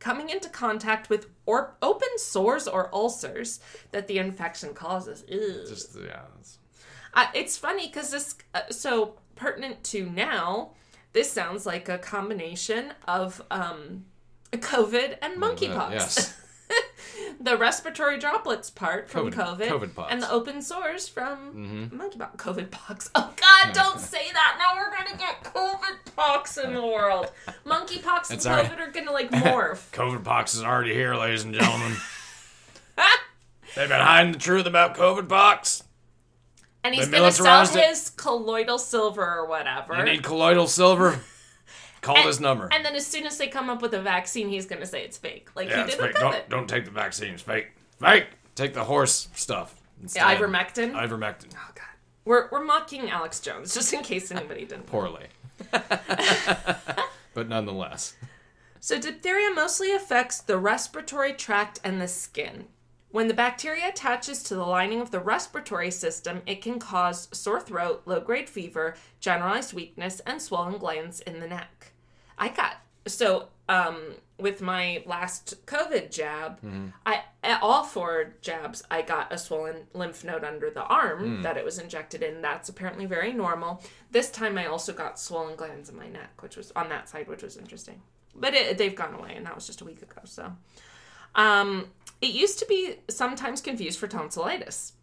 Speaker 3: coming into contact with or open sores or ulcers that the infection causes. Ew.
Speaker 2: Just yeah. it's-
Speaker 3: Uh, it's funny because this, uh, so pertinent to now, this sounds like a combination of um, COVID and monkeypox.
Speaker 2: Yes.
Speaker 3: the respiratory droplets part from
Speaker 2: COVID-
Speaker 3: COVID,
Speaker 2: COVID
Speaker 3: and the open sores from
Speaker 2: Mm-hmm.
Speaker 3: monkeypox. COVID pox. Oh God, don't say that. Now we're gonna get COVID pox in the world. Monkeypox and. COVID are gonna like morph.
Speaker 2: COVID pox is already here, ladies and gentlemen. They've been hiding the truth about COVID pox.
Speaker 3: and he's
Speaker 2: They
Speaker 3: gonna sell
Speaker 2: it.
Speaker 3: his colloidal silver or whatever.
Speaker 2: You need colloidal silver. Call
Speaker 3: and,
Speaker 2: this number.
Speaker 3: And then as soon as they come up with a vaccine, he's gonna say it's fake, like
Speaker 2: yeah,
Speaker 3: he
Speaker 2: it's
Speaker 3: did
Speaker 2: fake. Don't, don't take the vaccine. It's fake. Fake. Take the horse stuff. Instead.
Speaker 3: Yeah, ivermectin.
Speaker 2: Ivermectin.
Speaker 3: oh God, we're we're mocking Alex Jones just in case anybody didn't.
Speaker 2: Poorly. but nonetheless.
Speaker 3: So, diphtheria mostly affects the respiratory tract and the skin. When the bacteria attaches to the lining of the respiratory system, it can cause sore throat, low grade fever, generalized weakness, and swollen glands in the neck. I got so um, with my last COVID jab, I at all four jabs I got a swollen lymph node under the arm that it was injected in. That's apparently very normal. This time I also got swollen glands in my neck, which was on that side, which was interesting. But it, they've gone away, and that was just a week ago. So, um, it used to be sometimes confused for tonsillitis.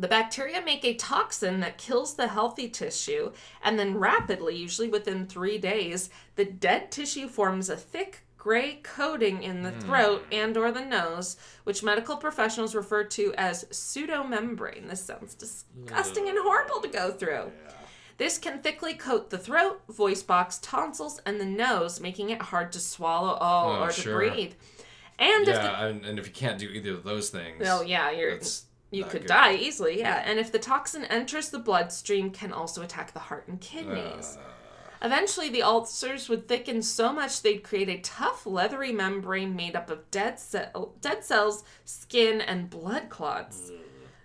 Speaker 3: The bacteria make a toxin that kills the healthy tissue, and then rapidly, usually within three days, the dead tissue forms a thick gray coating in the hmm. throat and or the nose, which medical professionals refer to as pseudomembrane. This sounds disgusting and horrible to go through. This can thickly coat the throat, voice box, tonsils, and the nose, making it hard to swallow oh,
Speaker 2: Oh,
Speaker 3: or to breathe. And if the
Speaker 2: and, and if you can't do either of those things,
Speaker 3: Oh yeah, you're
Speaker 2: that's
Speaker 3: you could
Speaker 2: good.
Speaker 3: die easily, yeah. And if the toxin enters the bloodstream, can also attack the heart and kidneys.
Speaker 2: Uh.
Speaker 3: Eventually, the ulcers would thicken so much they'd create a tough, leathery membrane made up of dead, cell, dead cells, skin, and blood clots.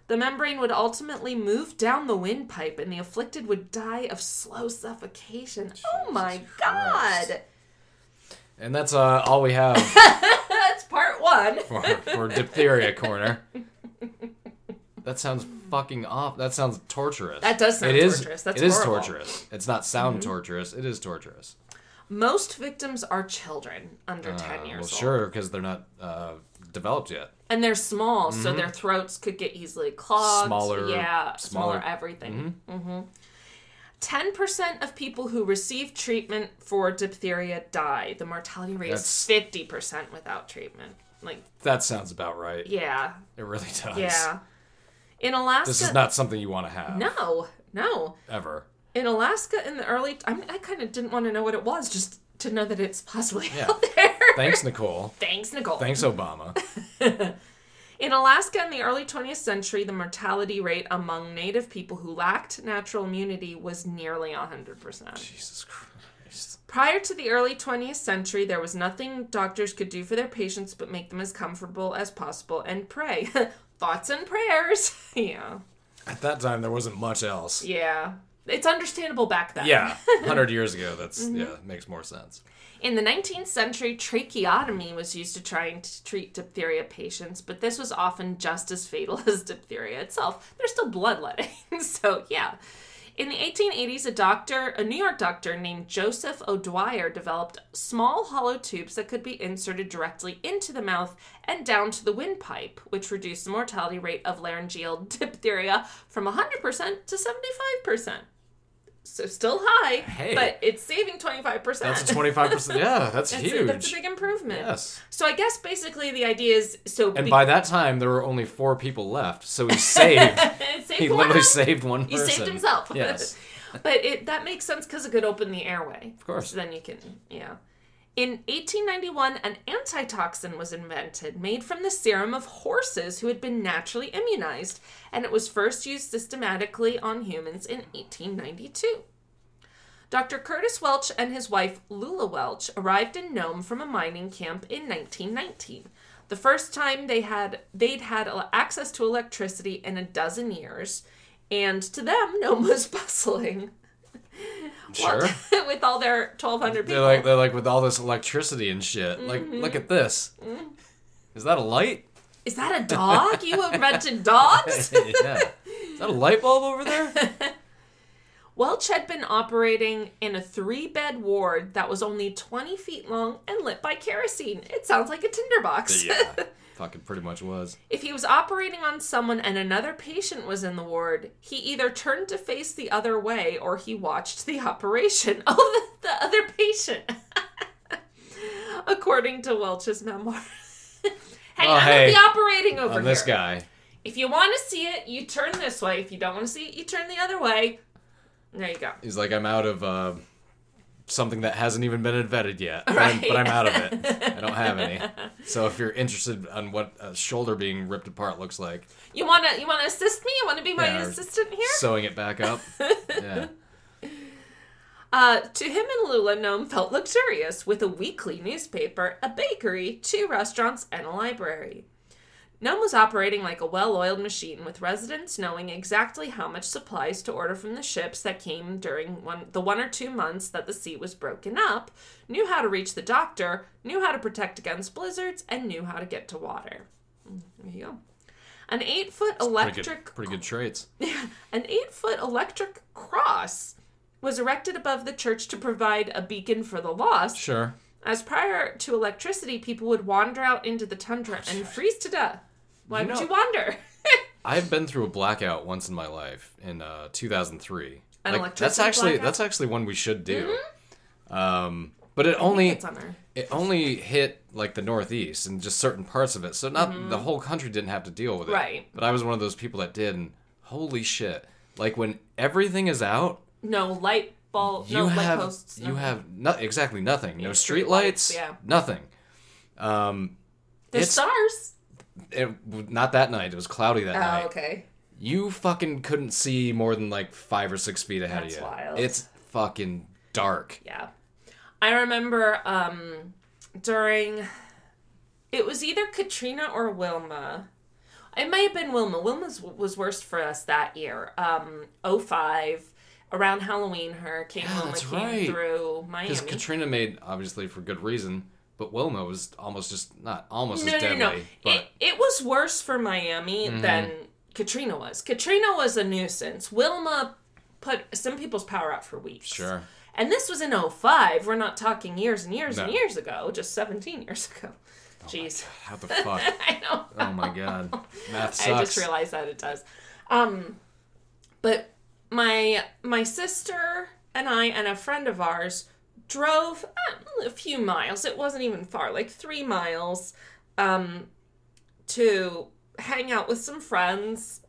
Speaker 3: The membrane would ultimately move down the windpipe, and the afflicted would die of slow suffocation. oh my
Speaker 2: Christ.
Speaker 3: god!
Speaker 2: And that's uh, all we have
Speaker 3: That's part one.
Speaker 2: for, for diphtheria corner. That sounds fucking off. That sounds torturous.
Speaker 3: That does sound
Speaker 2: It is-
Speaker 3: torturous. That's
Speaker 2: it is torturous. It's not sound torturous. It is torturous.
Speaker 3: Most victims are children under
Speaker 2: Uh,
Speaker 3: 10 years
Speaker 2: well,
Speaker 3: old.
Speaker 2: sure, because they're not uh, developed yet.
Speaker 3: And they're small, so their throats could get easily clogged.
Speaker 2: Mm-hmm. Smaller-
Speaker 3: Yeah, smaller,
Speaker 2: smaller- Mm-hmm.
Speaker 3: everything. hmm 10% of people who receive treatment for diphtheria die. The mortality rate
Speaker 2: That's-
Speaker 3: is 50% without treatment. Like,
Speaker 2: That sounds about right.
Speaker 3: yeah,
Speaker 2: It really does.
Speaker 3: yeah. In Alaska,
Speaker 2: This is not something you want to have.
Speaker 3: no, no.
Speaker 2: Ever.
Speaker 3: In Alaska, in the early, I, mean, I kind of didn't want to know what it was, just to know that it's possibly
Speaker 2: Yeah.
Speaker 3: out there.
Speaker 2: Thanks, Nicole.
Speaker 3: Thanks, Nicole.
Speaker 2: Thanks, Obama.
Speaker 3: In Alaska in the early 20th century, the mortality rate among native people who lacked natural immunity was nearly 100%.
Speaker 2: Jesus Christ.
Speaker 3: Prior to the early 20th century, there was nothing doctors could do for their patients but make them as comfortable as possible and pray. Thoughts and prayers. yeah.
Speaker 2: At that time, there wasn't much else.
Speaker 3: Yeah. It's understandable back then.
Speaker 2: Yeah, 100 years ago, that's,
Speaker 3: Mm-hmm.
Speaker 2: yeah, makes more sense.
Speaker 3: In the 19th century, tracheotomy was used to try and treat diphtheria patients, but this was often just as fatal as diphtheria itself. There's still bloodletting, so yeah. In the 1880s, a doctor, a New York doctor named Joseph O'Dwyer, developed small hollow tubes that could be inserted directly into the mouth and down to the windpipe, which reduced the mortality rate of laryngeal diphtheria from 100% to 75%. So still high,
Speaker 2: Hey.
Speaker 3: but it's saving 25%.
Speaker 2: That's a 25%. Yeah, that's,
Speaker 3: That's a,
Speaker 2: huge.
Speaker 3: that's a big improvement.
Speaker 2: Yes.
Speaker 3: So I guess basically the idea is so
Speaker 2: And
Speaker 3: be-
Speaker 2: by that time, there were only four people left. So he saved.
Speaker 3: saved
Speaker 2: he literally
Speaker 3: them.
Speaker 2: saved one
Speaker 3: He saved himself.
Speaker 2: Yes.
Speaker 3: but it that makes sense because it could open the airway. Of
Speaker 2: course.
Speaker 3: So then you can yeah. In 1891, an antitoxin was invented made from the serum of horses who had been naturally immunized, and it was first used systematically on humans in 1892. Dr. Curtis Welch and his wife Lula Welch arrived in Nome from a mining camp in 1919. The first time they had they'd had access to electricity in a dozen years, and to them Nome was bustling.
Speaker 2: Sure.
Speaker 3: with all their 1200 people.
Speaker 2: They're like they're like with all this electricity and shit. Like,
Speaker 3: Mm-hmm.
Speaker 2: look at this. Is that a light?
Speaker 3: Is that a dog? You invented dogs?
Speaker 2: yeah. Is that a light bulb over there?
Speaker 3: Welch had been operating in a three bed ward that was only 20 feet long and lit by kerosene. It sounds like a tinderbox.
Speaker 2: yeah. Fucking pretty much was.
Speaker 3: If he was operating on someone and another patient was in the ward, he either turned to face the other way or he watched the operation. Oh, the, the other patient. According to Welch's memoir. hey,
Speaker 2: Oh,
Speaker 3: I'm
Speaker 2: hey.
Speaker 3: the operating over
Speaker 2: On
Speaker 3: here.
Speaker 2: this guy.
Speaker 3: If you want to see it, you turn this way. If you don't want to see it, you turn the other way. There you go.
Speaker 2: He's like, I'm out of uh, something that hasn't even been invented yet, but, I'm, but I'm out of it. I don't have any. So if you're interested on what a shoulder being ripped apart looks like,
Speaker 3: You wanna you wanna assist me? You wanna be my
Speaker 2: Yeah,
Speaker 3: assistant here?
Speaker 2: sewing it back up. Yeah.
Speaker 3: Uh, to him and Lula, Nome felt luxurious with a weekly newspaper, a bakery, two restaurants, and a library. Nome was operating like a well oiled machine, with residents knowing exactly how much supplies to order from the ships that came during one, the one or two months that the sea was broken up, knew how to reach the doctor, knew how to protect against blizzards, and knew how to get to water. There you go. An eight foot
Speaker 2: Pretty
Speaker 3: electric
Speaker 2: good, pretty good traits.
Speaker 3: an eight foot electric cross was erected above the church to provide a beacon for the lost.
Speaker 2: Sure.
Speaker 3: As prior to electricity, people would wander out into the tundra and freeze to death. Why
Speaker 2: You
Speaker 3: would
Speaker 2: know-
Speaker 3: you wander?
Speaker 2: I've been through a blackout once in my life in uh, 2003.
Speaker 3: An
Speaker 2: that's
Speaker 3: electricity
Speaker 2: actually
Speaker 3: blackout? Mm-hmm.
Speaker 2: that's actually one we should do. Um, but it only
Speaker 3: it's on there.
Speaker 2: it only hit like the northeast and just certain parts of it. So not the whole country didn't have to deal with it.
Speaker 3: Mm-hmm. Right.
Speaker 2: But I was one of those people that did and holy shit. Like when everything is out
Speaker 3: no light bulb,
Speaker 2: You
Speaker 3: no light
Speaker 2: have
Speaker 3: posts.
Speaker 2: you have no, exactly nothing. No street lights.
Speaker 3: yeah.
Speaker 2: Nothing. Um,
Speaker 3: the stars.
Speaker 2: it, not that night. It was cloudy that
Speaker 3: Oh,
Speaker 2: night.
Speaker 3: okay.
Speaker 2: You fucking couldn't see more than like five or six feet ahead
Speaker 3: That's
Speaker 2: of you.
Speaker 3: wild.
Speaker 2: It's fucking dark.
Speaker 3: Yeah. I remember um during it was either Katrina or Wilma. It may have been Wilma. Wilma's was worst for us that year. Um 05 around Halloween hurricane
Speaker 2: Yeah,
Speaker 3: Wilma
Speaker 2: that's
Speaker 3: came
Speaker 2: right.
Speaker 3: through Miami.
Speaker 2: Because Katrina made obviously for good reason, but Wilma was almost just not almost
Speaker 3: no,
Speaker 2: as
Speaker 3: no,
Speaker 2: deadly.
Speaker 3: no, no.
Speaker 2: But Mm-hmm.
Speaker 3: It, it was worse for Miami than Katrina was. Katrina was a nuisance. Wilma put some people's power out for weeks.
Speaker 2: sure,
Speaker 3: And this was in 05. We're not talking years and years and years ago, just 17 years ago. Jeez.
Speaker 2: how the fuck?
Speaker 3: I know.
Speaker 2: oh my god, math
Speaker 3: I just realized that it does. Um but my my sister and I and a friend of ours drove uh, a few miles. It wasn't even far, like 3 miles um to hang out with some friends.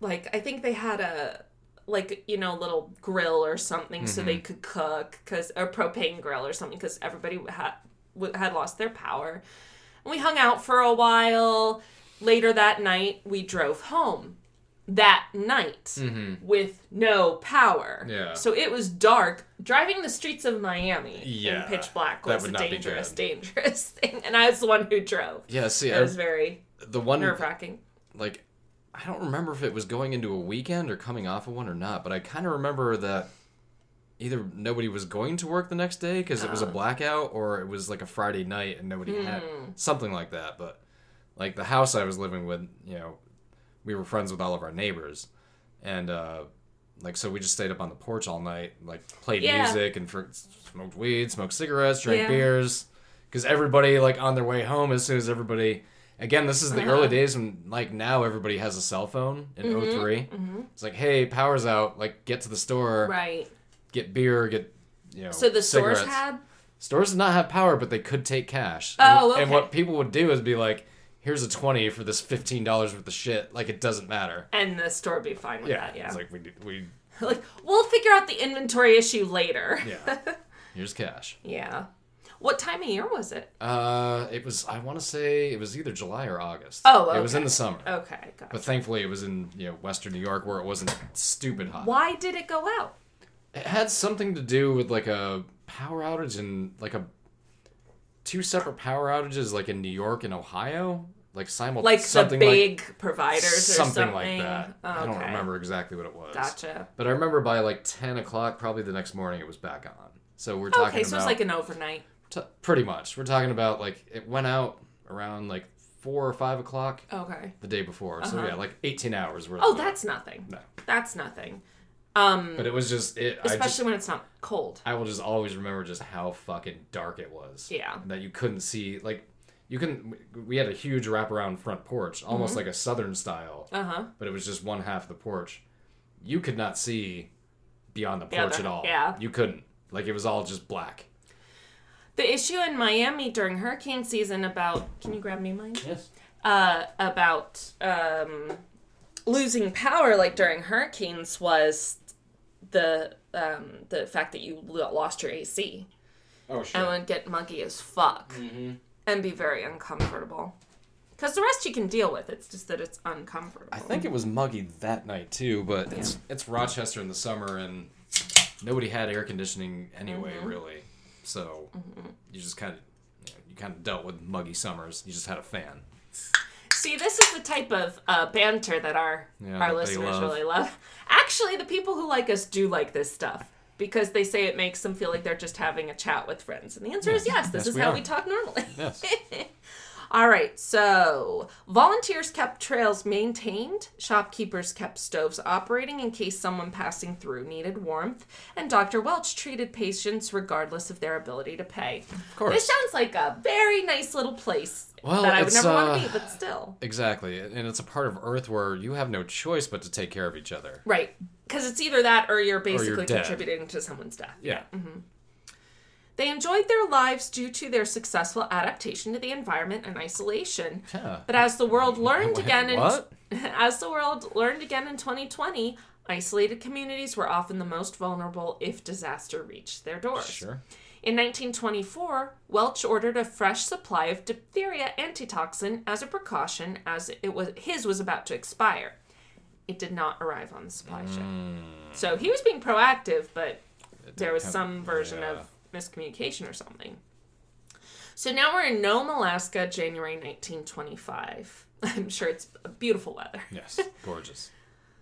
Speaker 3: Like I think they had a like you know little grill or something so they could cook cuz a propane grill or something cuz everybody had had lost their power. And we hung out for a while. Later that night, we drove home. That night with no power.
Speaker 2: Mm-hmm. Yeah.
Speaker 3: So it was dark. Driving the streets of Miami
Speaker 2: Yeah,
Speaker 3: in pitch black was a dangerous, dangerous thing. And I was the one who drove.
Speaker 2: Yeah, see,
Speaker 3: It
Speaker 2: I,
Speaker 3: was very
Speaker 2: the one
Speaker 3: nerve wracking.
Speaker 2: like I don't remember if it was going into a weekend or coming off of one or not, but I kind of remember that either nobody was going to work the next day because it was a
Speaker 3: Oh.
Speaker 2: blackout, or it was like a Friday night and nobody had
Speaker 3: Hmm.
Speaker 2: something like that. But like the house I was living with, you know, we were friends with all of our neighbors, and uh, like so we just stayed up on the porch all night, like played
Speaker 3: Yeah.
Speaker 2: music and for, smoked weed, smoked cigarettes, drank
Speaker 3: Yeah.
Speaker 2: beers, because everybody like on their way home as soon as everybody. Again, this is the
Speaker 3: Uh-huh.
Speaker 2: early days when, like, now everybody has a cell phone in
Speaker 3: Mm-hmm.
Speaker 2: 3 It's like, hey, power's out. Like, get to the store,
Speaker 3: Right.
Speaker 2: get beer, get, you know.
Speaker 3: So the stores had
Speaker 2: Stores did not have power, but they could take cash.
Speaker 3: Oh,
Speaker 2: and, and what people would do is be like, here's a 20 for this $15 worth of shit. Like, it doesn't matter.
Speaker 3: and the store would be fine with
Speaker 2: Yeah.
Speaker 3: that, yeah.
Speaker 2: It's like, we, we,
Speaker 3: like we'll figure out the inventory issue later.
Speaker 2: yeah. here's cash.
Speaker 3: yeah. What time of year was it?
Speaker 2: Uh, it was, I want to say, it was either July or August.
Speaker 3: Oh,
Speaker 2: It was in the summer.
Speaker 3: Okay, got
Speaker 2: But thankfully, it was in, you know, Western New York where it wasn't stupid hot.
Speaker 3: Why did it go out?
Speaker 2: It had something to do with like a power outage and like a two separate power outages, like in New York and Ohio, like simul
Speaker 3: Like
Speaker 2: something
Speaker 3: the
Speaker 2: like
Speaker 3: big providers or
Speaker 2: something,
Speaker 3: something,
Speaker 2: like that.
Speaker 3: Oh,
Speaker 2: I don't remember exactly what it was.
Speaker 3: Gotcha.
Speaker 2: But I remember by like ten o'clock, probably the next morning, it was back on. So we're talking
Speaker 3: Okay, so
Speaker 2: about
Speaker 3: it's like an overnight.
Speaker 2: t- pretty much. We're talking about like it went out around like four or five o'clock
Speaker 3: Okay.
Speaker 2: the day before. So
Speaker 3: Uh-huh.
Speaker 2: yeah, like eighteen hours worth.
Speaker 3: Oh, that's nothing.
Speaker 2: no.
Speaker 3: That's nothing. Um,
Speaker 2: But it was just it. I just
Speaker 3: especially when it's not cold.
Speaker 2: I will just always remember just how fucking dark it was.
Speaker 3: Yeah.
Speaker 2: That you couldn't see like you couldn't. We had a huge wraparound front porch,
Speaker 3: Mm-hmm.
Speaker 2: almost like a southern style,
Speaker 3: Uh huh.
Speaker 2: but it was just one half of the porch. You could not see beyond the porch
Speaker 3: the-
Speaker 2: at all.
Speaker 3: yeah.
Speaker 2: You couldn't. Like it was all just black.
Speaker 3: The issue in Miami during hurricane season about can you grab me mine?
Speaker 2: Yes.
Speaker 3: Uh, about um, losing power like during hurricanes was the um, the fact that you lost your AC
Speaker 2: Oh
Speaker 3: and would get muggy as fuck
Speaker 2: Mm-hmm.
Speaker 3: and be very uncomfortable. Because the rest you can deal with. It's just that it's uncomfortable.
Speaker 2: I think it was muggy that night too, but it's it's Rochester in the summer and nobody had air conditioning anyway,
Speaker 3: Mm-hmm.
Speaker 2: really. So you just kind of you, know, you kind of dealt with muggy summers. You just had a fan.
Speaker 3: See, this is the type of uh, banter that our
Speaker 2: Yeah,
Speaker 3: our
Speaker 2: that
Speaker 3: listeners
Speaker 2: love.
Speaker 3: really love. Actually, the people who like us do like this stuff because they say it makes them feel like they're just having a chat with friends. And the answer is yes. This
Speaker 2: Yes,
Speaker 3: is
Speaker 2: we
Speaker 3: how
Speaker 2: are.
Speaker 3: we talk normally.
Speaker 2: Yes.
Speaker 3: All right, so volunteers kept trails maintained, shopkeepers kept stoves operating in case someone passing through needed warmth, and Dr. Welch treated patients regardless of their ability to pay. Of
Speaker 2: course.
Speaker 3: This sounds like a very nice little place
Speaker 2: Well,
Speaker 3: that I would never want
Speaker 2: uh,
Speaker 3: to be, but still.
Speaker 2: Exactly, and it's a part of Earth where you have no choice but to take care of each other.
Speaker 3: Right. Because it's either that or you're basically
Speaker 2: dead.
Speaker 3: contributing to someone's death.
Speaker 2: Yeah, mm-hmm
Speaker 3: They enjoyed their lives due to their successful adaptation to the environment and isolation.
Speaker 2: Yeah.
Speaker 3: But as the world learned
Speaker 2: Wait,
Speaker 3: again in as the world learned again in 2020, Isolated communities were often the most vulnerable if disaster reached their doors.
Speaker 2: Sure.
Speaker 3: In 1924, Welch ordered a fresh supply of diphtheria antitoxin as a precaution as it was his was about to expire. It did not arrive on the supply ship. So he was being proactive, but there was some version
Speaker 2: yeah.
Speaker 3: of miscommunication or something. So now we're in Nome, Alaska, January 1925. I'm sure it's beautiful weather.
Speaker 2: Yes, gorgeous.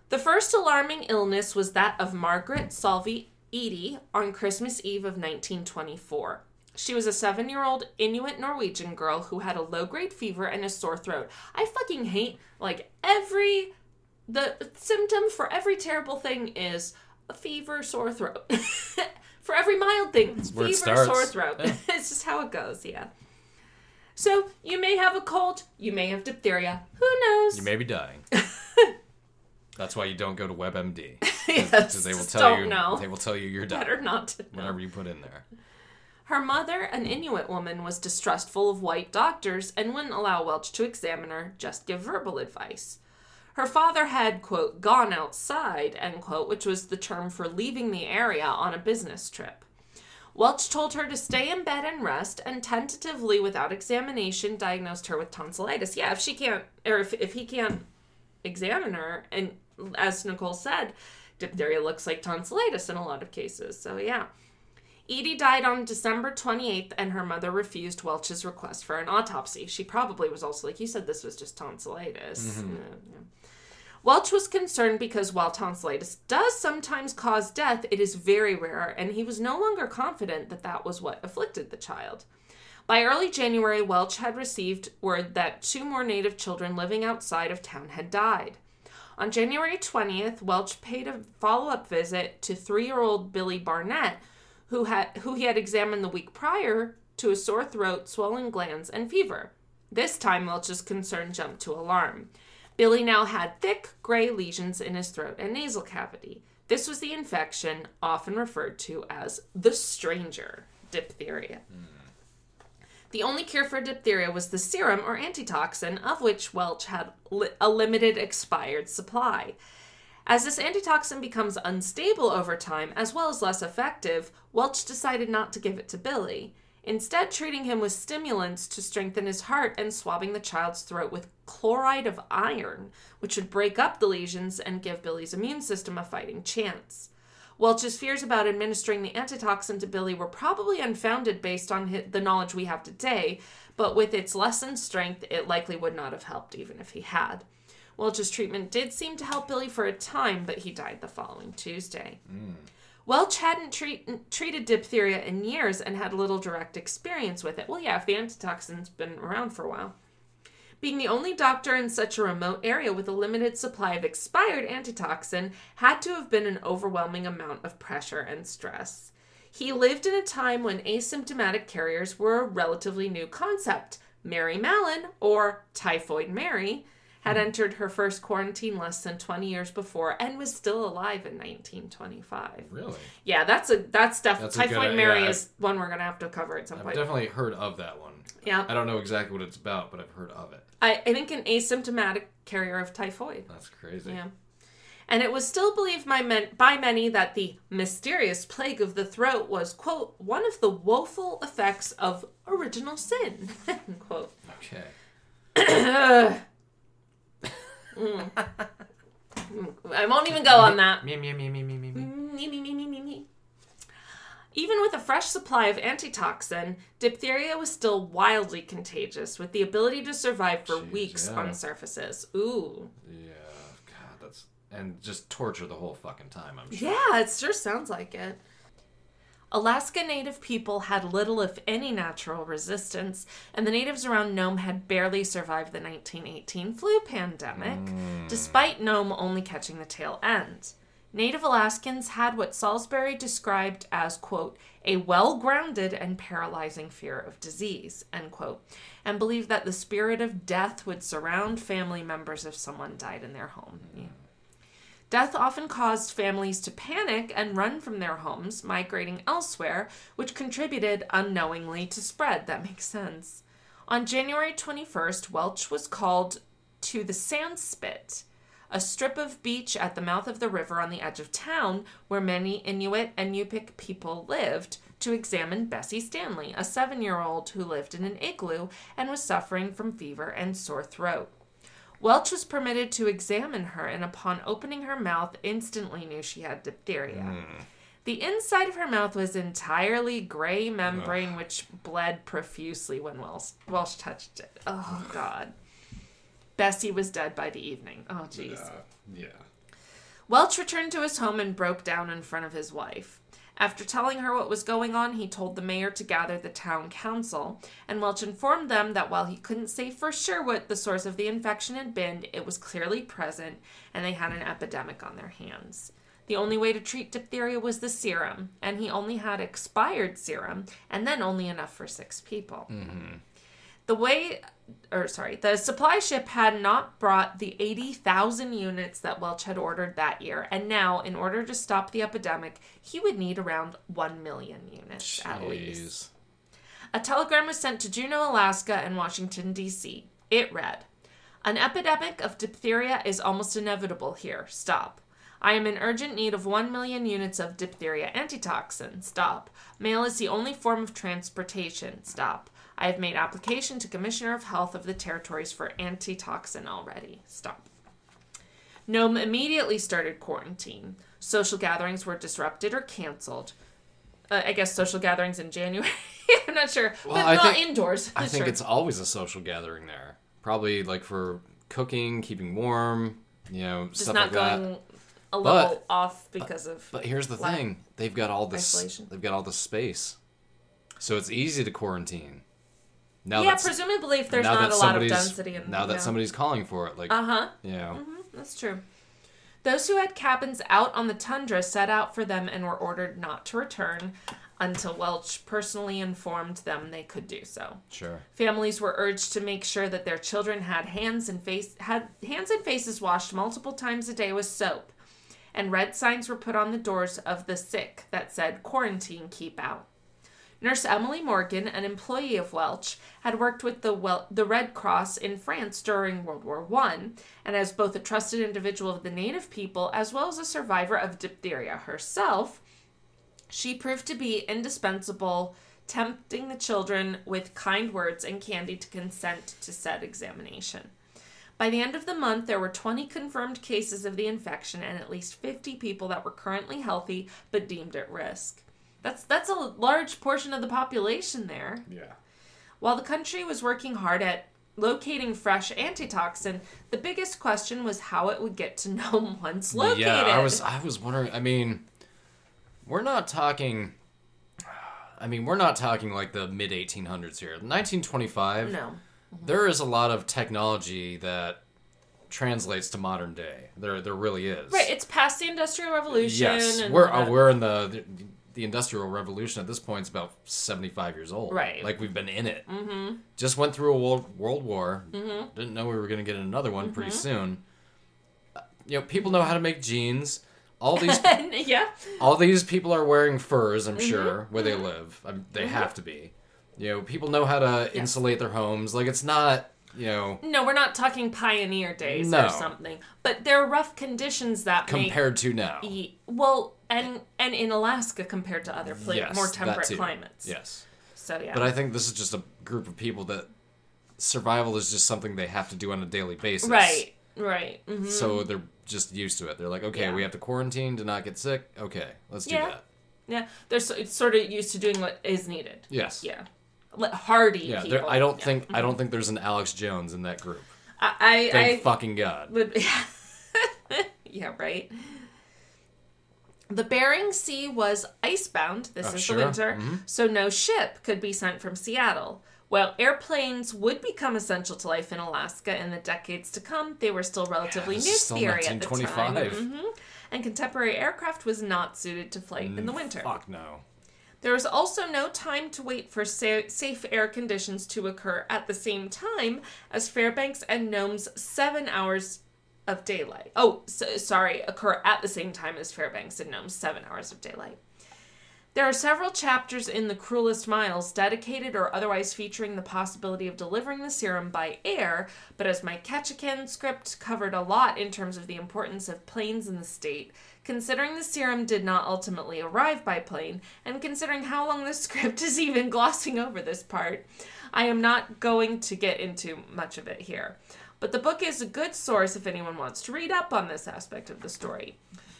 Speaker 3: The first alarming illness was that of Margaret Salvi Eady on Christmas Eve of 1924. She was a seven year old Inuit Norwegian girl who had a low grade fever and a sore throat. I fucking hate, like, every. The symptom for every terrible thing is a fever, sore throat. for every mild thing, fever, sore throat. it's just how it goes, yeah. So, you may have a cold, you may have diphtheria. Who knows?
Speaker 2: You may be dying. That's why you don't go to WebMD.
Speaker 3: yes,
Speaker 2: they will tell
Speaker 3: don't
Speaker 2: you
Speaker 3: know.
Speaker 2: they will tell you you're dying.
Speaker 3: Better not to know.
Speaker 2: Whatever you put in there.
Speaker 3: Her mother, an Inuit woman, was distrustful of white doctors and wouldn't allow Welch to examine her, just give verbal advice. Her father had, quote, gone outside, end quote, which was the term for leaving the area on a business trip. Welch told her to stay in bed and rest, and tentatively, without examination, diagnosed her with tonsillitis. Yeah, if she can't, or if, if he can't examine her, and as Nicole said, diphtheria looks like tonsillitis in a lot of cases. So, yeah. Edie died on December 28th, and her mother refused Welch's request for an autopsy. She probably was also like, You said this was just tonsillitis. Mm-hmm. Yeah, yeah. Welch was concerned because while tonsillitis does sometimes cause death, it is very rare, and he was no longer confident that that was what afflicted the child. By early January, Welch had received word that two more native children living outside of town had died. On January 20th, Welch paid a follow-up visit to 3-year-old Billy Barnett, who had who he had examined the week prior to a sore throat, swollen glands, and fever. This time Welch's concern jumped to alarm. Billy now had thick gray lesions in his throat and nasal cavity. This was the infection often referred to as the stranger diphtheria. Hmm. The only cure for diphtheria was the serum or antitoxin, of which Welch had li- a limited expired supply. As this antitoxin becomes unstable over time, as well as less effective, Welch decided not to give it to Billy, instead, treating him with stimulants to strengthen his heart and swabbing the child's throat with chloride of iron, which would break up the lesions and give Billy's immune system a fighting chance. Welch's fears about administering the antitoxin to Billy were probably unfounded based on the knowledge we have today, but with its lessened strength, it likely would not have helped even if he had. Welch's treatment did seem to help Billy for a time, but he died the following Tuesday. Hmm. Welch hadn't treat, treated diphtheria in years and had little direct experience with it. Well, yeah, if the antitoxin's been around for a while. Being the only doctor in such a remote area with a limited supply of expired antitoxin had to have been an overwhelming amount of pressure and stress. He lived in a time when asymptomatic carriers were a relatively new concept. Mary Mallon, or Typhoid Mary, had hmm. entered her first quarantine less than 20 years before and was still alive in 1925.
Speaker 2: Really?
Speaker 3: Yeah, that's a that's definitely
Speaker 2: a good-
Speaker 3: Typhoid uh, Mary
Speaker 2: yeah,
Speaker 3: is one we're gonna have to cover at some point.
Speaker 2: I've
Speaker 3: point.
Speaker 2: definitely heard of that one.
Speaker 3: yeah,
Speaker 2: I don't know exactly what it's about, but I've heard of it.
Speaker 3: I, I think an asymptomatic carrier of typhoid.
Speaker 2: That's crazy.
Speaker 3: Yeah. And it was still believed by, men, by many that the mysterious plague of the throat was, quote, one of the woeful effects of original sin, end quote.
Speaker 2: Okay. Mm.
Speaker 3: Mm, I won't even go on that.
Speaker 2: Me, me, me, me, me, me, me.
Speaker 3: Me, me, me, me, me, me. Even with a fresh supply of antitoxin, diphtheria was still wildly contagious, with the ability to survive for
Speaker 2: Jeez,
Speaker 3: weeks
Speaker 2: yeah.
Speaker 3: on surfaces. Ooh.
Speaker 2: Yeah. God, that's and just torture the whole fucking time. I'm sure.
Speaker 3: Yeah, it sure sounds like it. Alaska Native people had little, if any, natural resistance, and the natives around Nome had barely survived the 1918 flu pandemic, hmm. despite Nome only catching the tail end. Native Alaskans had what Salisbury described as, quote, a well grounded and paralyzing fear of disease, end quote, and believed that the spirit of death would surround family members if someone died in their home. Yeah. Death often caused families to panic and run from their homes, migrating elsewhere, which contributed unknowingly to spread. That makes sense. On January 21st, Welch was called to the Sandspit, a strip of beach at the mouth of the river on the edge of town where many Inuit and Yupik people lived to examine Bessie Stanley, a seven year old who lived in an igloo and was suffering from fever and sore throat. Welch was permitted to examine her and, upon opening her mouth, instantly knew she had diphtheria. Hmm. The inside of her mouth was entirely gray membrane, which bled profusely when Welch, Welch touched it. Oh, God. Bessie was dead by the evening. Oh, jeez.
Speaker 2: Uh, yeah.
Speaker 3: Welch returned to his home and broke down in front of his wife. After telling her what was going on, he told the mayor to gather the town council, and Welch informed them that while he couldn't say for sure what the source of the infection had been, it was clearly present and they had an epidemic on their hands. The only way to treat diphtheria was the serum, and he only had expired serum, and then only enough for six people. The way, or sorry, the supply ship had not brought the 80,000 units that Welch had ordered that year, and now, in order to stop the epidemic, he would need around 1 million units at least. A telegram was sent to Juneau, Alaska, and Washington, D.C. It read An epidemic of diphtheria is almost inevitable here. Stop. I am in urgent need of 1 million units of diphtheria antitoxin. Stop. Mail is the only form of transportation. Stop. I have made application to Commissioner of Health of the territories for antitoxin already. Stop. Nome immediately started quarantine. Social gatherings were disrupted or canceled. Uh, I guess social gatherings in January. I'm not sure, but
Speaker 2: I
Speaker 3: not
Speaker 2: think-
Speaker 3: indoors.
Speaker 2: I think
Speaker 3: Sure.
Speaker 2: it's always a social gathering there. Probably like for cooking, keeping warm, you know,
Speaker 3: just
Speaker 2: stuff like that.
Speaker 3: going a little
Speaker 2: But-
Speaker 3: off because of.
Speaker 2: But here's the thing: they've got all this.
Speaker 3: isolation.
Speaker 2: They've got all this space, so it's easy to quarantine. Now
Speaker 3: yeah, presumably if there's not a lot of density in
Speaker 2: now that
Speaker 3: yeah.
Speaker 2: somebody's calling for it, like
Speaker 3: Uh huh.
Speaker 2: you know,
Speaker 3: That's true. Those who had cabins out on the tundra set out for them and were ordered not to return until Welch personally informed them they could do so.
Speaker 2: sure.
Speaker 3: Families were urged to make sure that their children had hands and face had hands and faces washed multiple times a day with soap. And red signs were put on the doors of the sick that said quarantine keep out. Nurse Emily Morgan, an employee of Welch, had worked with the the Red Cross in France during World War I, and as both a trusted individual of the native people as well as a survivor of diphtheria herself, she proved to be indispensable, tempting the children with kind words and candy to consent to said examination. By the end of the month, there were 20 confirmed cases of the infection and at least 50 people that were currently healthy but deemed at risk. That's that's a large portion of the population there.
Speaker 2: Yeah.
Speaker 3: While the country was working hard at locating fresh antitoxin, the biggest question was how it would get to Nome once located.
Speaker 2: Yeah, I was I was wondering. I mean, we're not talking. I mean, we're not talking like the mid 1800s here. 1925.
Speaker 3: no.
Speaker 2: There is a lot of technology that translates to modern day. There, there really is.
Speaker 3: Right, it's past the Industrial Revolution.
Speaker 2: Yes,
Speaker 3: and
Speaker 2: we're uh, we're in the, the industrial revolution at this point. is about 75 years old.
Speaker 3: Right.
Speaker 2: Like we've been in it. Mm-hmm. Just went through a world world war.
Speaker 3: Mm-hmm.
Speaker 2: Didn't know we were going to get another one pretty soon. Uh, You know, people know how to make jeans. All these
Speaker 3: yeah.
Speaker 2: all these people are wearing furs, I'm
Speaker 3: Mm-hmm.
Speaker 2: sure, where they live. I mean, they have to be. You know, people know how to insulate their homes. Like it's not, you know,
Speaker 3: No, we're not talking pioneer days
Speaker 2: No.
Speaker 3: or something. But there are rough conditions that
Speaker 2: compared to now.
Speaker 3: e- well, and and in Alaska compared to other pla-
Speaker 2: Yes,
Speaker 3: more temperate climates.
Speaker 2: Yes.
Speaker 3: So yeah.
Speaker 2: But I think this is just a group of people that survival is just something they have to do on a daily basis.
Speaker 3: right. Right. hmm
Speaker 2: So they're just used to it. They're like, okay,
Speaker 3: Yeah.
Speaker 2: we have to quarantine to not get sick. Okay, let's do
Speaker 3: Yeah.
Speaker 2: that.
Speaker 3: Yeah. They're so, it's sort of used to doing what is needed.
Speaker 2: Yes.
Speaker 3: Yeah. Hardy
Speaker 2: Yeah.
Speaker 3: people.
Speaker 2: I don't
Speaker 3: Yeah.
Speaker 2: think I don't think there's an Alex Jones in that group.
Speaker 3: I I,
Speaker 2: Thank
Speaker 3: I
Speaker 2: fucking God.
Speaker 3: would yeah right the bering sea was icebound this
Speaker 2: Oh,
Speaker 3: is
Speaker 2: sure.
Speaker 3: the winter
Speaker 2: Mhm.
Speaker 3: so no ship could be sent from seattle while airplanes would become essential to life in alaska in the decades to come they were still relatively
Speaker 2: this
Speaker 3: new theory at the time
Speaker 2: 1925.
Speaker 3: Mhm. and contemporary aircraft was not suited to flight in the winter
Speaker 2: Mm, Fuck no.
Speaker 3: there was also no time to wait for sa- safe air conditions to occur at the same time as Fairbanks and Nome's seven hours of daylight. Oh, so, sorry, occur at the same time as Fairbanks and Nome's seven hours of daylight. There are several chapters in The Cruelest Miles dedicated or otherwise featuring the possibility of delivering the serum by air, but as my Ketchikan script covered a lot in terms of the importance of planes in the state, considering the serum did not ultimately arrive by plane, and considering how long the script is even glossing over this part, I am not going to get into much of it here. But the book is a good source if anyone wants to read up on this aspect of the story.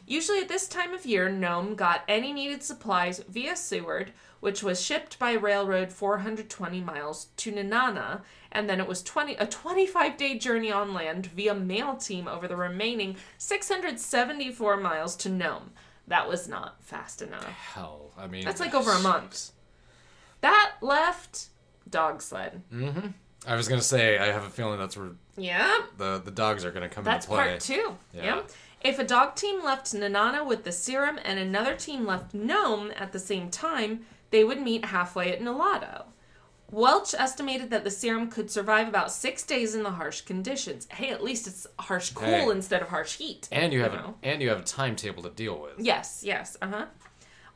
Speaker 3: Usually at this time of year, Nome got any needed supplies via Seward, which was shipped by railroad 420 miles to Nenana, and then it was 20 a 25 day journey on land via mail team over the remaining 674 miles to Nome. That was not fast enough.
Speaker 2: Hell, I mean,
Speaker 3: That's like over a month. That left dog sled. Mm-hmm.
Speaker 2: I was gonna say, I have a feeling that's where
Speaker 3: Yeah,
Speaker 2: the the dogs are gonna come
Speaker 3: That's
Speaker 2: into play.
Speaker 3: part two.
Speaker 2: Yeah.
Speaker 3: Yeah. If a dog team left Nenana with the serum and another team left Nome at the same time, they would meet halfway at Nulato. Welch estimated that the serum could survive about six days in the harsh conditions. Hey, at least it's harsh cool
Speaker 2: Hey.
Speaker 3: instead of harsh heat.
Speaker 2: And you have
Speaker 3: know?
Speaker 2: a, and you have a timetable to deal with.
Speaker 3: Yes, yes, uh huh.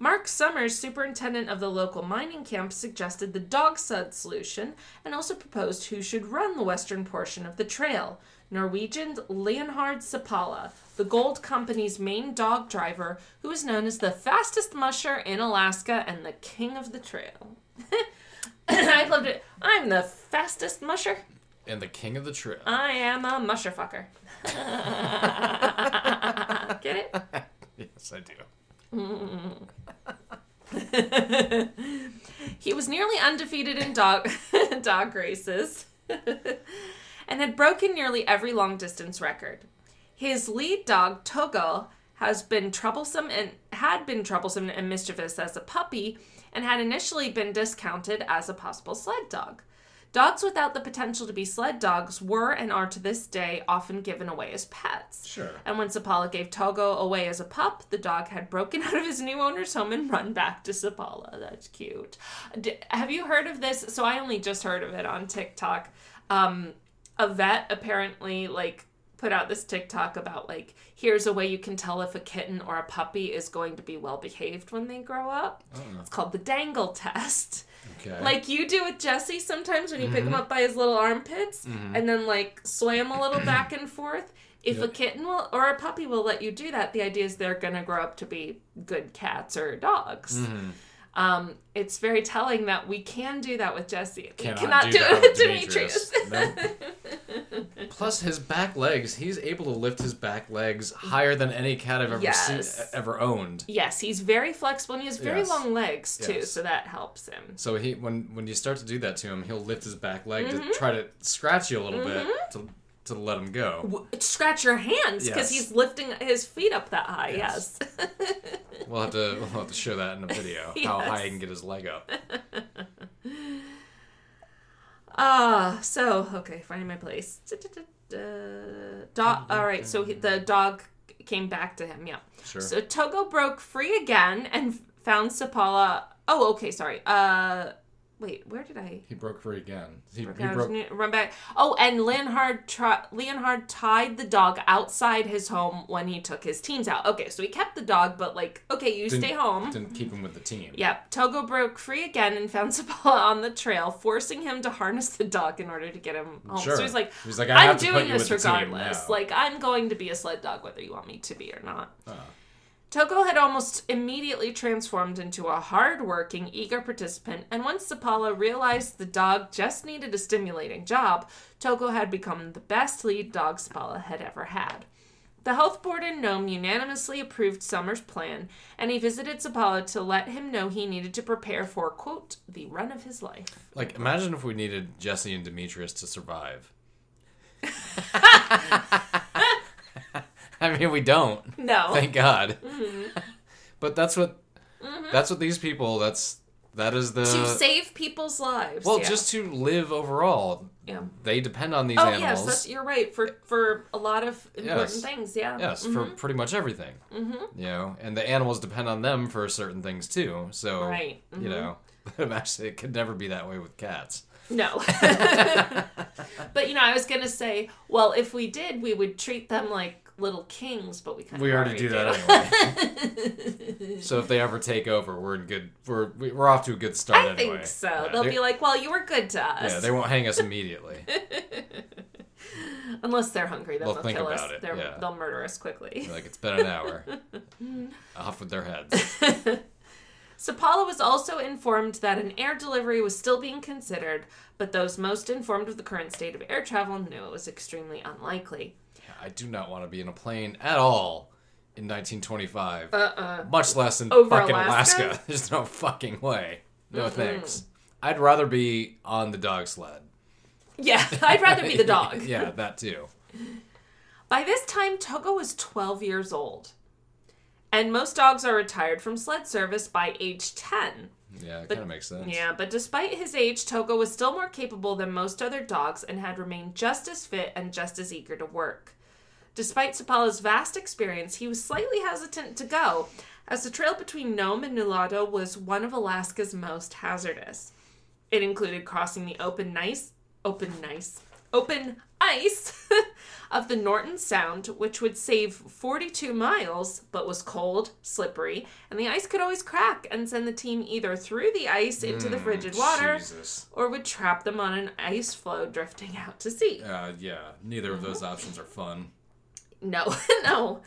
Speaker 3: Mark Summers, superintendent of the local mining camp, suggested the dog sled solution and also proposed who should run the western portion of the trail. Norwegian Leonhard Seppala, the Gold Company's main dog driver, who is known as the fastest musher in Alaska and the king of the trail. I loved it. I'm the fastest musher.
Speaker 2: And the king of the trail.
Speaker 3: I am a musher fucker. Get it?
Speaker 2: yes, I do.
Speaker 3: He was nearly undefeated in dog dog races and had broken nearly every long distance record. His lead dog Togo has been troublesome and had been troublesome and mischievous as a puppy and had initially been discounted as a possible sled dog. Dogs without the potential to be sled dogs were and are to this day often given away as pets.
Speaker 2: Sure.
Speaker 3: And when Seppala gave Togo away as a pup, the dog had broken out of his new owner's home and run back to Seppala. That's cute. D- have you heard of this? So I only just heard of it on TikTok. Um, a vet apparently like put out this TikTok about like here's a way you can tell if a kitten or a puppy is going to be well behaved when they grow up. Oh. It's called the dangle test
Speaker 2: Okay.
Speaker 3: like you do with Jesse sometimes when you pick him mm-hmm. up by his little armpits mm-hmm. and then like sway him a little back and forth. If a kitten will or a puppy will let you do that, the idea is they're gonna grow up to be good cats or dogs. Mm-hmm. Um, it's very telling that we can do that with Jesse. We
Speaker 2: Cannot
Speaker 3: cannot
Speaker 2: do
Speaker 3: do, it
Speaker 2: with
Speaker 3: with Demetrius.
Speaker 2: Nope. Plus, his back legs, he's able to lift his back legs higher than any cat I've ever seen, ever owned.
Speaker 3: yes, he's very flexible and he has very
Speaker 2: Yes.
Speaker 3: long legs too,
Speaker 2: Yes.
Speaker 3: so that helps him.
Speaker 2: So he, when when you start to do that to him, he'll lift his back leg
Speaker 3: Mm-hmm.
Speaker 2: to try to scratch you a little bit to to let him go.
Speaker 3: W- Scratch your hands because
Speaker 2: Yes.
Speaker 3: he's lifting his feet up that high.
Speaker 2: Yes.
Speaker 3: yes.
Speaker 2: We'll have to we'll have to show that in a video how high he can get his leg up.
Speaker 3: Ah, so okay, finding my place. Dog. All right, so he, the dog came back to him. Yeah.
Speaker 2: Sure.
Speaker 3: So Togo broke free again and found Seppala. Oh, okay, sorry. Uh, wait, where did I?
Speaker 2: He broke free again. He, he
Speaker 3: I was
Speaker 2: broke.
Speaker 3: gonna run back. Oh, and Leonhard tri- Leonhard tied the dog outside his home when he took his teams out. Okay, so he kept the dog, but like, okay, you
Speaker 2: didn't-
Speaker 3: stay home.
Speaker 2: Didn't keep him with the team.
Speaker 3: Yep, Togo broke free again and found Seppala on the trail, forcing him to harness the dog in order to get him home.
Speaker 2: Sure.
Speaker 3: So he's like,
Speaker 2: He's like, I
Speaker 3: I'm
Speaker 2: have to put
Speaker 3: doing this
Speaker 2: with the team
Speaker 3: regardless. Like, I'm going to be a sled dog whether you want me to be or not.
Speaker 2: Uh,
Speaker 3: Togo had almost immediately transformed into a hard-working, eager participant, and once Seppala realized the dog just needed a stimulating job, Togo had become the best lead dog Seppala had ever had. The health board in Nome unanimously approved Summer's plan, and he visited Seppala to let him know he needed to prepare for, quote, the run of his life.
Speaker 2: like, imagine if we needed Jesse and Demetrius to survive. I mean, we don't.
Speaker 3: No.
Speaker 2: Thank God.
Speaker 3: Mm-hmm.
Speaker 2: but that's what that's what these people. That's that is the
Speaker 3: to save people's lives.
Speaker 2: well,
Speaker 3: yeah.
Speaker 2: just to live overall.
Speaker 3: Yeah.
Speaker 2: They depend on these
Speaker 3: Oh
Speaker 2: animals.
Speaker 3: yes, that's, you're right. For for a lot of important
Speaker 2: Yes.
Speaker 3: things, yeah.
Speaker 2: Yes, for pretty much everything. Mm-hmm. You know, and the animals depend on them for certain things too. So,
Speaker 3: Right, mm-hmm.
Speaker 2: you know, actually, it could never be that way with cats.
Speaker 3: No. but you know, I was gonna say, well, if we did, we would treat them like little kings, but we kind of
Speaker 2: We already do that anyway. so if they ever take over, we're in good. We're we're off to a good start
Speaker 3: I
Speaker 2: anyway.
Speaker 3: think so.
Speaker 2: Yeah,
Speaker 3: They'll
Speaker 2: they-
Speaker 3: be like, "Well, you were good to us."
Speaker 2: yeah, they won't hang us immediately.
Speaker 3: Unless they're hungry, then
Speaker 2: They'll
Speaker 3: they'll,
Speaker 2: think
Speaker 3: kill
Speaker 2: about
Speaker 3: us.
Speaker 2: yeah.
Speaker 3: They'll murder us quickly.
Speaker 2: like it's been an hour. off with their heads.
Speaker 3: Seppala was also informed that an air delivery was still being considered, but those most informed of the current state of air travel knew it was extremely unlikely.
Speaker 2: I do not want to be in a plane at all in 1925.
Speaker 3: Uh-uh.
Speaker 2: Much less in
Speaker 3: Over
Speaker 2: fucking
Speaker 3: Alaska?
Speaker 2: Alaska. There's no fucking way. No thanks. I'd rather be on the dog sled.
Speaker 3: Yeah, I'd rather be the dog.
Speaker 2: yeah, that too.
Speaker 3: By this time, Togo was 12 years old. And most dogs are retired from sled service by age 10.
Speaker 2: Yeah, it kind of makes sense.
Speaker 3: Yeah, but despite his age, Togo was still more capable than most other dogs and had remained just as fit and just as eager to work. Despite Seppala's vast experience, he was slightly hesitant to go, as the trail between Nome and Nulato was one of Alaska's most hazardous. It included crossing the open nice, open nice, open ice of the Norton Sound, which would save 42 miles, but was cold, slippery, and the ice could always crack and send the team either through the ice into the frigid water
Speaker 2: Jesus.
Speaker 3: or would trap them on an ice floe drifting out to sea.
Speaker 2: Uh, yeah, neither of those options are fun.
Speaker 3: No, no.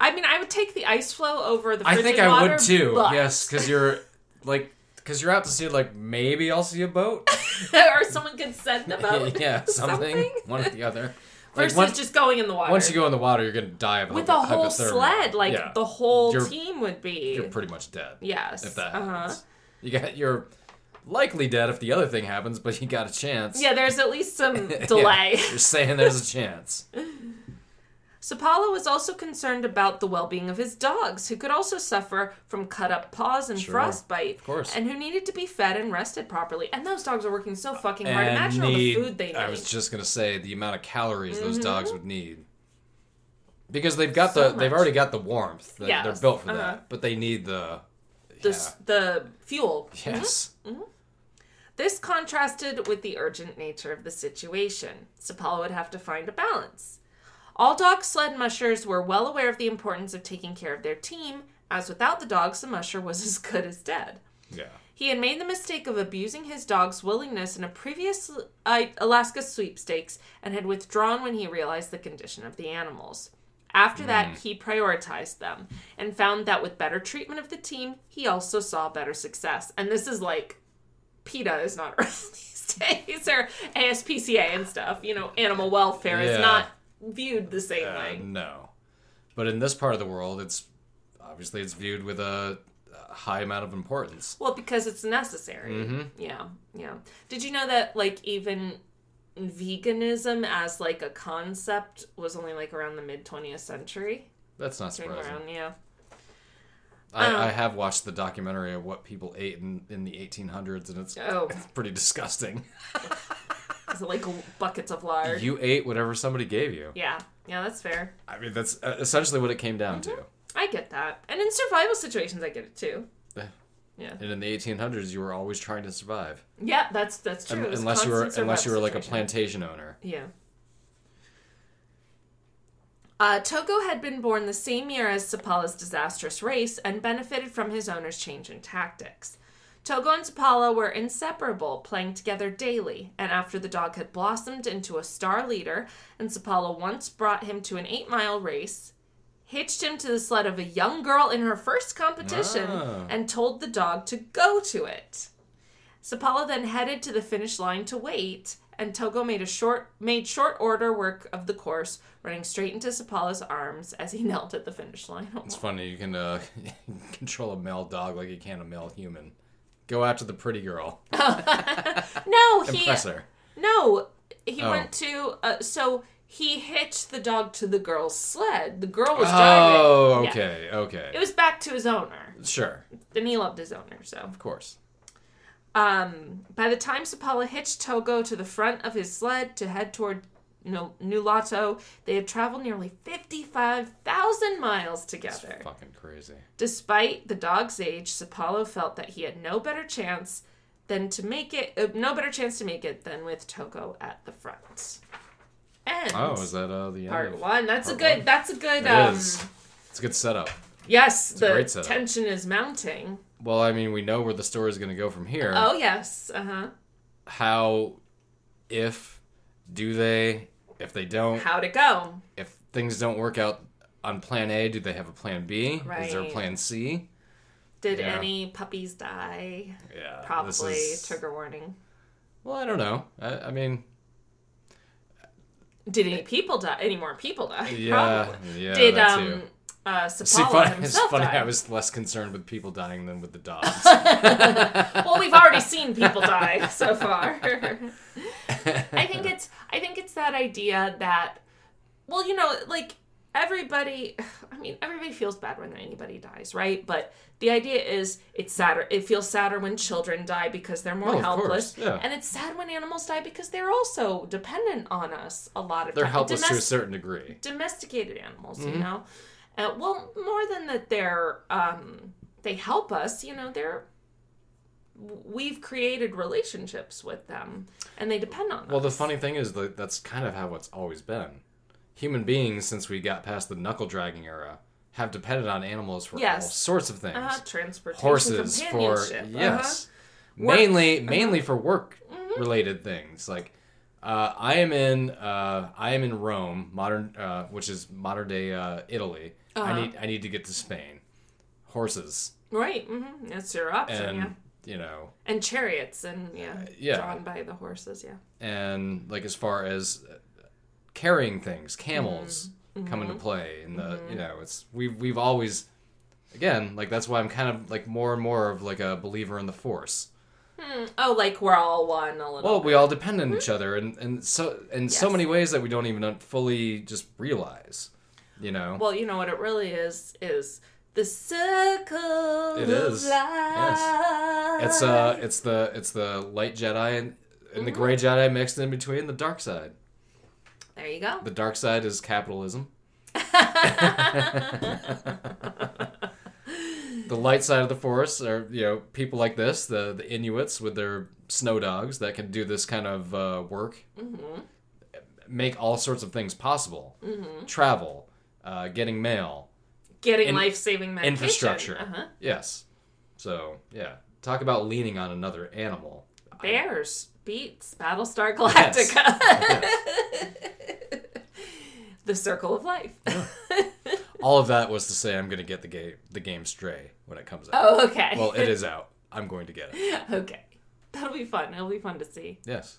Speaker 3: I mean, I would take the ice floe over the
Speaker 2: I think I
Speaker 3: water,
Speaker 2: would too.
Speaker 3: but-
Speaker 2: Yes, because you're like, because you're out to sea. Like maybe I'll see a boat.
Speaker 3: or someone could send them out.
Speaker 2: yeah, something. One or the other. Like
Speaker 3: Versus
Speaker 2: once,
Speaker 3: just going in the water.
Speaker 2: once you go in the water, you're gonna die of
Speaker 3: with a whole sled, like
Speaker 2: Yeah,
Speaker 3: the whole
Speaker 2: You're-
Speaker 3: team would be.
Speaker 2: you're pretty much dead.
Speaker 3: yes.
Speaker 2: if that
Speaker 3: uh-huh.
Speaker 2: happens. You got you're likely dead if the other thing happens, but you got a chance.
Speaker 3: Yeah, there's at least some
Speaker 2: Yeah,
Speaker 3: delay.
Speaker 2: you're saying there's a chance.
Speaker 3: Seppala was also concerned about the well being of his dogs, who could also suffer from cut up paws and
Speaker 2: Sure,
Speaker 3: frostbite.
Speaker 2: of course.
Speaker 3: And who needed to be fed and rested properly. And those dogs are working so fucking hard.
Speaker 2: And
Speaker 3: Imagine
Speaker 2: need,
Speaker 3: all the food they need.
Speaker 2: I was just gonna say the amount of calories those
Speaker 3: Mhm.
Speaker 2: dogs would need. Because they've got
Speaker 3: So
Speaker 2: the they've already got the warmth.
Speaker 3: Yes,
Speaker 2: They're built for
Speaker 3: uh-huh.
Speaker 2: that. But they need the
Speaker 3: the,
Speaker 2: yeah.
Speaker 3: the fuel.
Speaker 2: Yes.
Speaker 3: This contrasted with the urgent nature of the situation. Sapala would have to find a balance. All dog sled mushers were well aware of the importance of taking care of their team, as without the dogs, the musher was as good as dead.
Speaker 2: Yeah.
Speaker 3: He had made the mistake of abusing his dog's willingness in a previous uh, Alaska sweepstakes and had withdrawn when he realized the condition of the animals. After that, he prioritized them and found that with better treatment of the team, he also saw better success. And this is like PETA is not around these days, or ASPCA and stuff. You know, animal welfare is not viewed the same
Speaker 2: Uh,
Speaker 3: way.
Speaker 2: no. But in this part of the world, it's obviously it's viewed with a, high amount of importance.
Speaker 3: Well, because it's necessary.
Speaker 2: Mhm.
Speaker 3: Yeah, yeah. Did you know that like even veganism as like a concept was only like around the mid twentieth century?
Speaker 2: That's not surprising.
Speaker 3: around, yeah.
Speaker 2: I,
Speaker 3: Um,
Speaker 2: I have watched the documentary of what people ate in, in the 1800s, and it's
Speaker 3: Oh,
Speaker 2: pretty disgusting.
Speaker 3: like buckets of lard?
Speaker 2: You ate whatever somebody gave you.
Speaker 3: yeah, yeah, that's fair.
Speaker 2: I mean, that's uh, essentially what it came down
Speaker 3: Mm-hmm.
Speaker 2: to.
Speaker 3: I get that, and in survival situations, I get it too.
Speaker 2: Yeah.
Speaker 3: Yeah,
Speaker 2: And in the 1800s, you were always trying to survive,
Speaker 3: yeah, that's that's true.
Speaker 2: Un-
Speaker 3: It was a
Speaker 2: unless you were unless you were like a plantation owner.
Speaker 3: Yeah. Uh, Togo had been born the same year as Seppala's disastrous race and benefited from his owner's change in tactics. Togo and Seppala were inseparable, playing together daily, and after the dog had blossomed into a star leader, and Seppala once brought him to an eight mile race, hitched him to the sled of a young girl in her first competition,
Speaker 2: Ah.
Speaker 3: and told the dog to go to it. Seppala then headed to the finish line to wait, and Togo made a short made short order work of the course, running straight into Seppala's arms as he knelt at the finish line.
Speaker 2: It's funny you can uh, control a male dog like you can a male human. Go after the pretty girl.
Speaker 3: no, he
Speaker 2: Impress her.
Speaker 3: no, he
Speaker 2: Oh.
Speaker 3: went to uh, so he hitched the dog to the girl's sled. The girl was driving.
Speaker 2: Oh,
Speaker 3: Yeah.
Speaker 2: okay, okay.
Speaker 3: It was back to his owner,
Speaker 2: Sure,
Speaker 3: and he loved his owner. So,
Speaker 2: of course.
Speaker 3: um, by the time Seppala hitched Togo to the front of his sled to head toward Nu- Nulato, they had traveled nearly fifty-five thousand miles
Speaker 2: It's
Speaker 3: together.
Speaker 2: fucking crazy.
Speaker 3: Despite the dog's age, Seppala felt that he had no better chance than to make it, uh, no better chance to make it than with Togo at the front. end.
Speaker 2: Oh, is that uh, the end?
Speaker 3: part one? That's a good.
Speaker 2: one?
Speaker 3: That's a good.
Speaker 2: It
Speaker 3: um,
Speaker 2: is. It's a good setup.
Speaker 3: Yes,
Speaker 2: a
Speaker 3: the tension is mounting.
Speaker 2: Well, I mean, we know where the story is going to go from here.
Speaker 3: Oh yes. Uh huh.
Speaker 2: How, if, do they? If they don't,
Speaker 3: How'd it go?
Speaker 2: if things don't work out on plan A, do they have a plan B? Right. Is there a plan C?
Speaker 3: Did
Speaker 2: Yeah.
Speaker 3: any puppies die?
Speaker 2: Yeah.
Speaker 3: Probably.
Speaker 2: is-
Speaker 3: Trigger warning.
Speaker 2: Well, I don't know. I, I mean,
Speaker 3: Did any people die? Any more people die?
Speaker 2: yeah,
Speaker 3: Probably.
Speaker 2: yeah.
Speaker 3: Did um uh
Speaker 2: See, funny, it's funny.
Speaker 3: die?
Speaker 2: I was less concerned with people dying than with the dogs.
Speaker 3: well, we've already seen people die so far. I think it's I think it's that idea that well, you know, like everybody I mean, everybody feels bad when anybody dies, right? But the idea is it's sadder it feels sadder when children die because they're more
Speaker 2: Oh,
Speaker 3: helpless.
Speaker 2: yeah.
Speaker 3: And it's sad when animals die because they're also dependent on us a lot of
Speaker 2: They're
Speaker 3: times.
Speaker 2: helpless to a certain degree.
Speaker 3: domesticated animals,
Speaker 2: Mm-hmm.
Speaker 3: you know. Uh, well, more than that, they're um, they help us. You know, they're we've created relationships with them, and they depend on
Speaker 2: Well, the funny thing is that that's kind of how it's always been. Human beings, since we got past the knuckle dragging era, have depended on animals for all sorts of things.
Speaker 3: uh, transportation,
Speaker 2: Horses for
Speaker 3: uh-huh.
Speaker 2: yes,
Speaker 3: Work.
Speaker 2: mainly mainly for work
Speaker 3: Mm-hmm.
Speaker 2: related things. Like uh, I am in uh, I am in Rome, modern uh, which is modern day uh, Italy. I
Speaker 3: Uh-huh.
Speaker 2: need I need to get to Spain. Horses
Speaker 3: right? hmm That's your option,
Speaker 2: and
Speaker 3: yeah.
Speaker 2: You know
Speaker 3: And chariots, and yeah, uh,
Speaker 2: yeah.
Speaker 3: drawn by the horses, yeah.
Speaker 2: and like as far as uh, carrying things, camels
Speaker 3: Mm-hmm.
Speaker 2: come into mm-hmm. play, and the mm-hmm. you know it's we've we've always again like that's why I'm kind of like more and more of like a believer in the force. Hmm.
Speaker 3: Oh, like we're all one a little.
Speaker 2: Well,
Speaker 3: bit.
Speaker 2: we all depend on each mm-hmm. other, and and so in so many ways that we don't even fully just realize, you know.
Speaker 3: Well, you know what it really is is the circle
Speaker 2: It
Speaker 3: of
Speaker 2: is.
Speaker 3: life.
Speaker 2: It's uh, it's the it's the light Jedi and, and the
Speaker 3: Mm-hmm.
Speaker 2: gray Jedi mixed in between the dark side.
Speaker 3: There you go.
Speaker 2: The dark side is capitalism. the light side of the force are you know people like this, the the Inuits with their snow dogs that can do this kind of uh, work,
Speaker 3: Mm-hmm.
Speaker 2: make all sorts of things possible. Travel, uh, getting mail,
Speaker 3: Getting
Speaker 2: In-
Speaker 3: life saving medication.
Speaker 2: infrastructure.
Speaker 3: Uh-huh.
Speaker 2: Yes. So yeah, talk about leaning on another animal.
Speaker 3: Bears beets Battlestar Galactica. the circle of life.
Speaker 2: All of that was to say I'm going to get the game the game Stray when it comes out.
Speaker 3: oh, okay.
Speaker 2: Well, it is out. I'm going to get it.
Speaker 3: okay. That'll be fun. It'll be fun to see.
Speaker 2: Yes.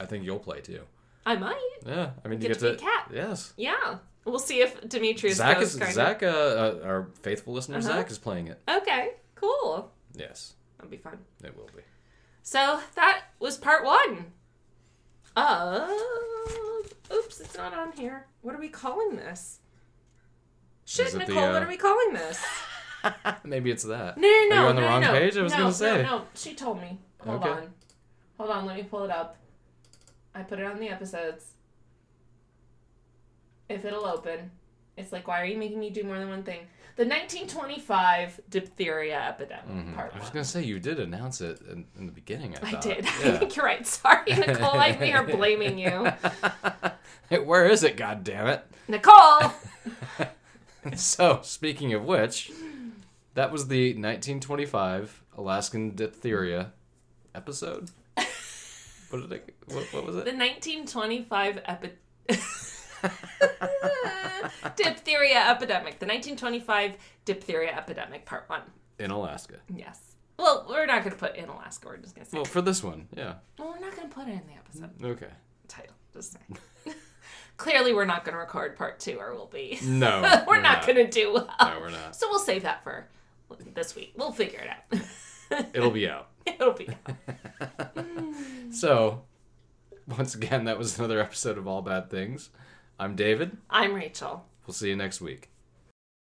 Speaker 2: I think you'll play too.
Speaker 3: I might.
Speaker 2: Yeah, I mean, you
Speaker 3: Get
Speaker 2: get
Speaker 3: to
Speaker 2: to.
Speaker 3: be a cat.
Speaker 2: Yes.
Speaker 3: Yeah. We'll see if Demetrius
Speaker 2: Zach
Speaker 3: goes
Speaker 2: is Zach, uh, uh, our faithful listener
Speaker 3: Uh-huh.
Speaker 2: Zach is playing it.
Speaker 3: Okay. Cool.
Speaker 2: Yes,
Speaker 3: That'll be fun.
Speaker 2: it will be.
Speaker 3: So that was part one. Uh, oops, it's not on here. What are we calling this? Shit,
Speaker 2: it the,
Speaker 3: Nicole,
Speaker 2: uh,
Speaker 3: what are we calling this?
Speaker 2: Maybe it's that.
Speaker 3: No, no, no.
Speaker 2: Are you on the
Speaker 3: no,
Speaker 2: wrong
Speaker 3: no.
Speaker 2: page? I was
Speaker 3: no,
Speaker 2: gonna say.
Speaker 3: No, no, she told me. Hold
Speaker 2: Okay.
Speaker 3: on. Hold on, let me pull it up. I put it on the episodes. If it'll open. It's like, why are you making me do more than one thing? The 1925 diphtheria epidemic, mm-hmm. part
Speaker 2: I was gonna say you did announce it in, in the beginning. I,
Speaker 3: I did. I think you're right. Sorry, Nicole. I we are blaming you.
Speaker 2: Hey, Where is it? God damn it!
Speaker 3: Nicole!
Speaker 2: So speaking of which, that was the 1925 Alaskan diphtheria episode. What did I, What, what was it?
Speaker 3: The 1925 epi- diphtheria epidemic. The 1925 diphtheria epidemic, part one.
Speaker 2: In Alaska.
Speaker 3: Yes. Well, we're not going to put in Alaska. We're just going to say.
Speaker 2: Well, for this one, yeah.
Speaker 3: Well, we're not going to put it in the episode
Speaker 2: Okay.
Speaker 3: title. Just saying. Clearly, we're not going to record part two, or we'll be.
Speaker 2: No,
Speaker 3: we're, not, going to do well.
Speaker 2: No, we're not.
Speaker 3: So we'll save that for this week. We'll figure it out.
Speaker 2: It'll be out.
Speaker 3: It'll be. Out.
Speaker 2: so, once again, that was another episode of All Bad Things. I'm David.
Speaker 3: I'm Rachel.
Speaker 2: We'll see you next week.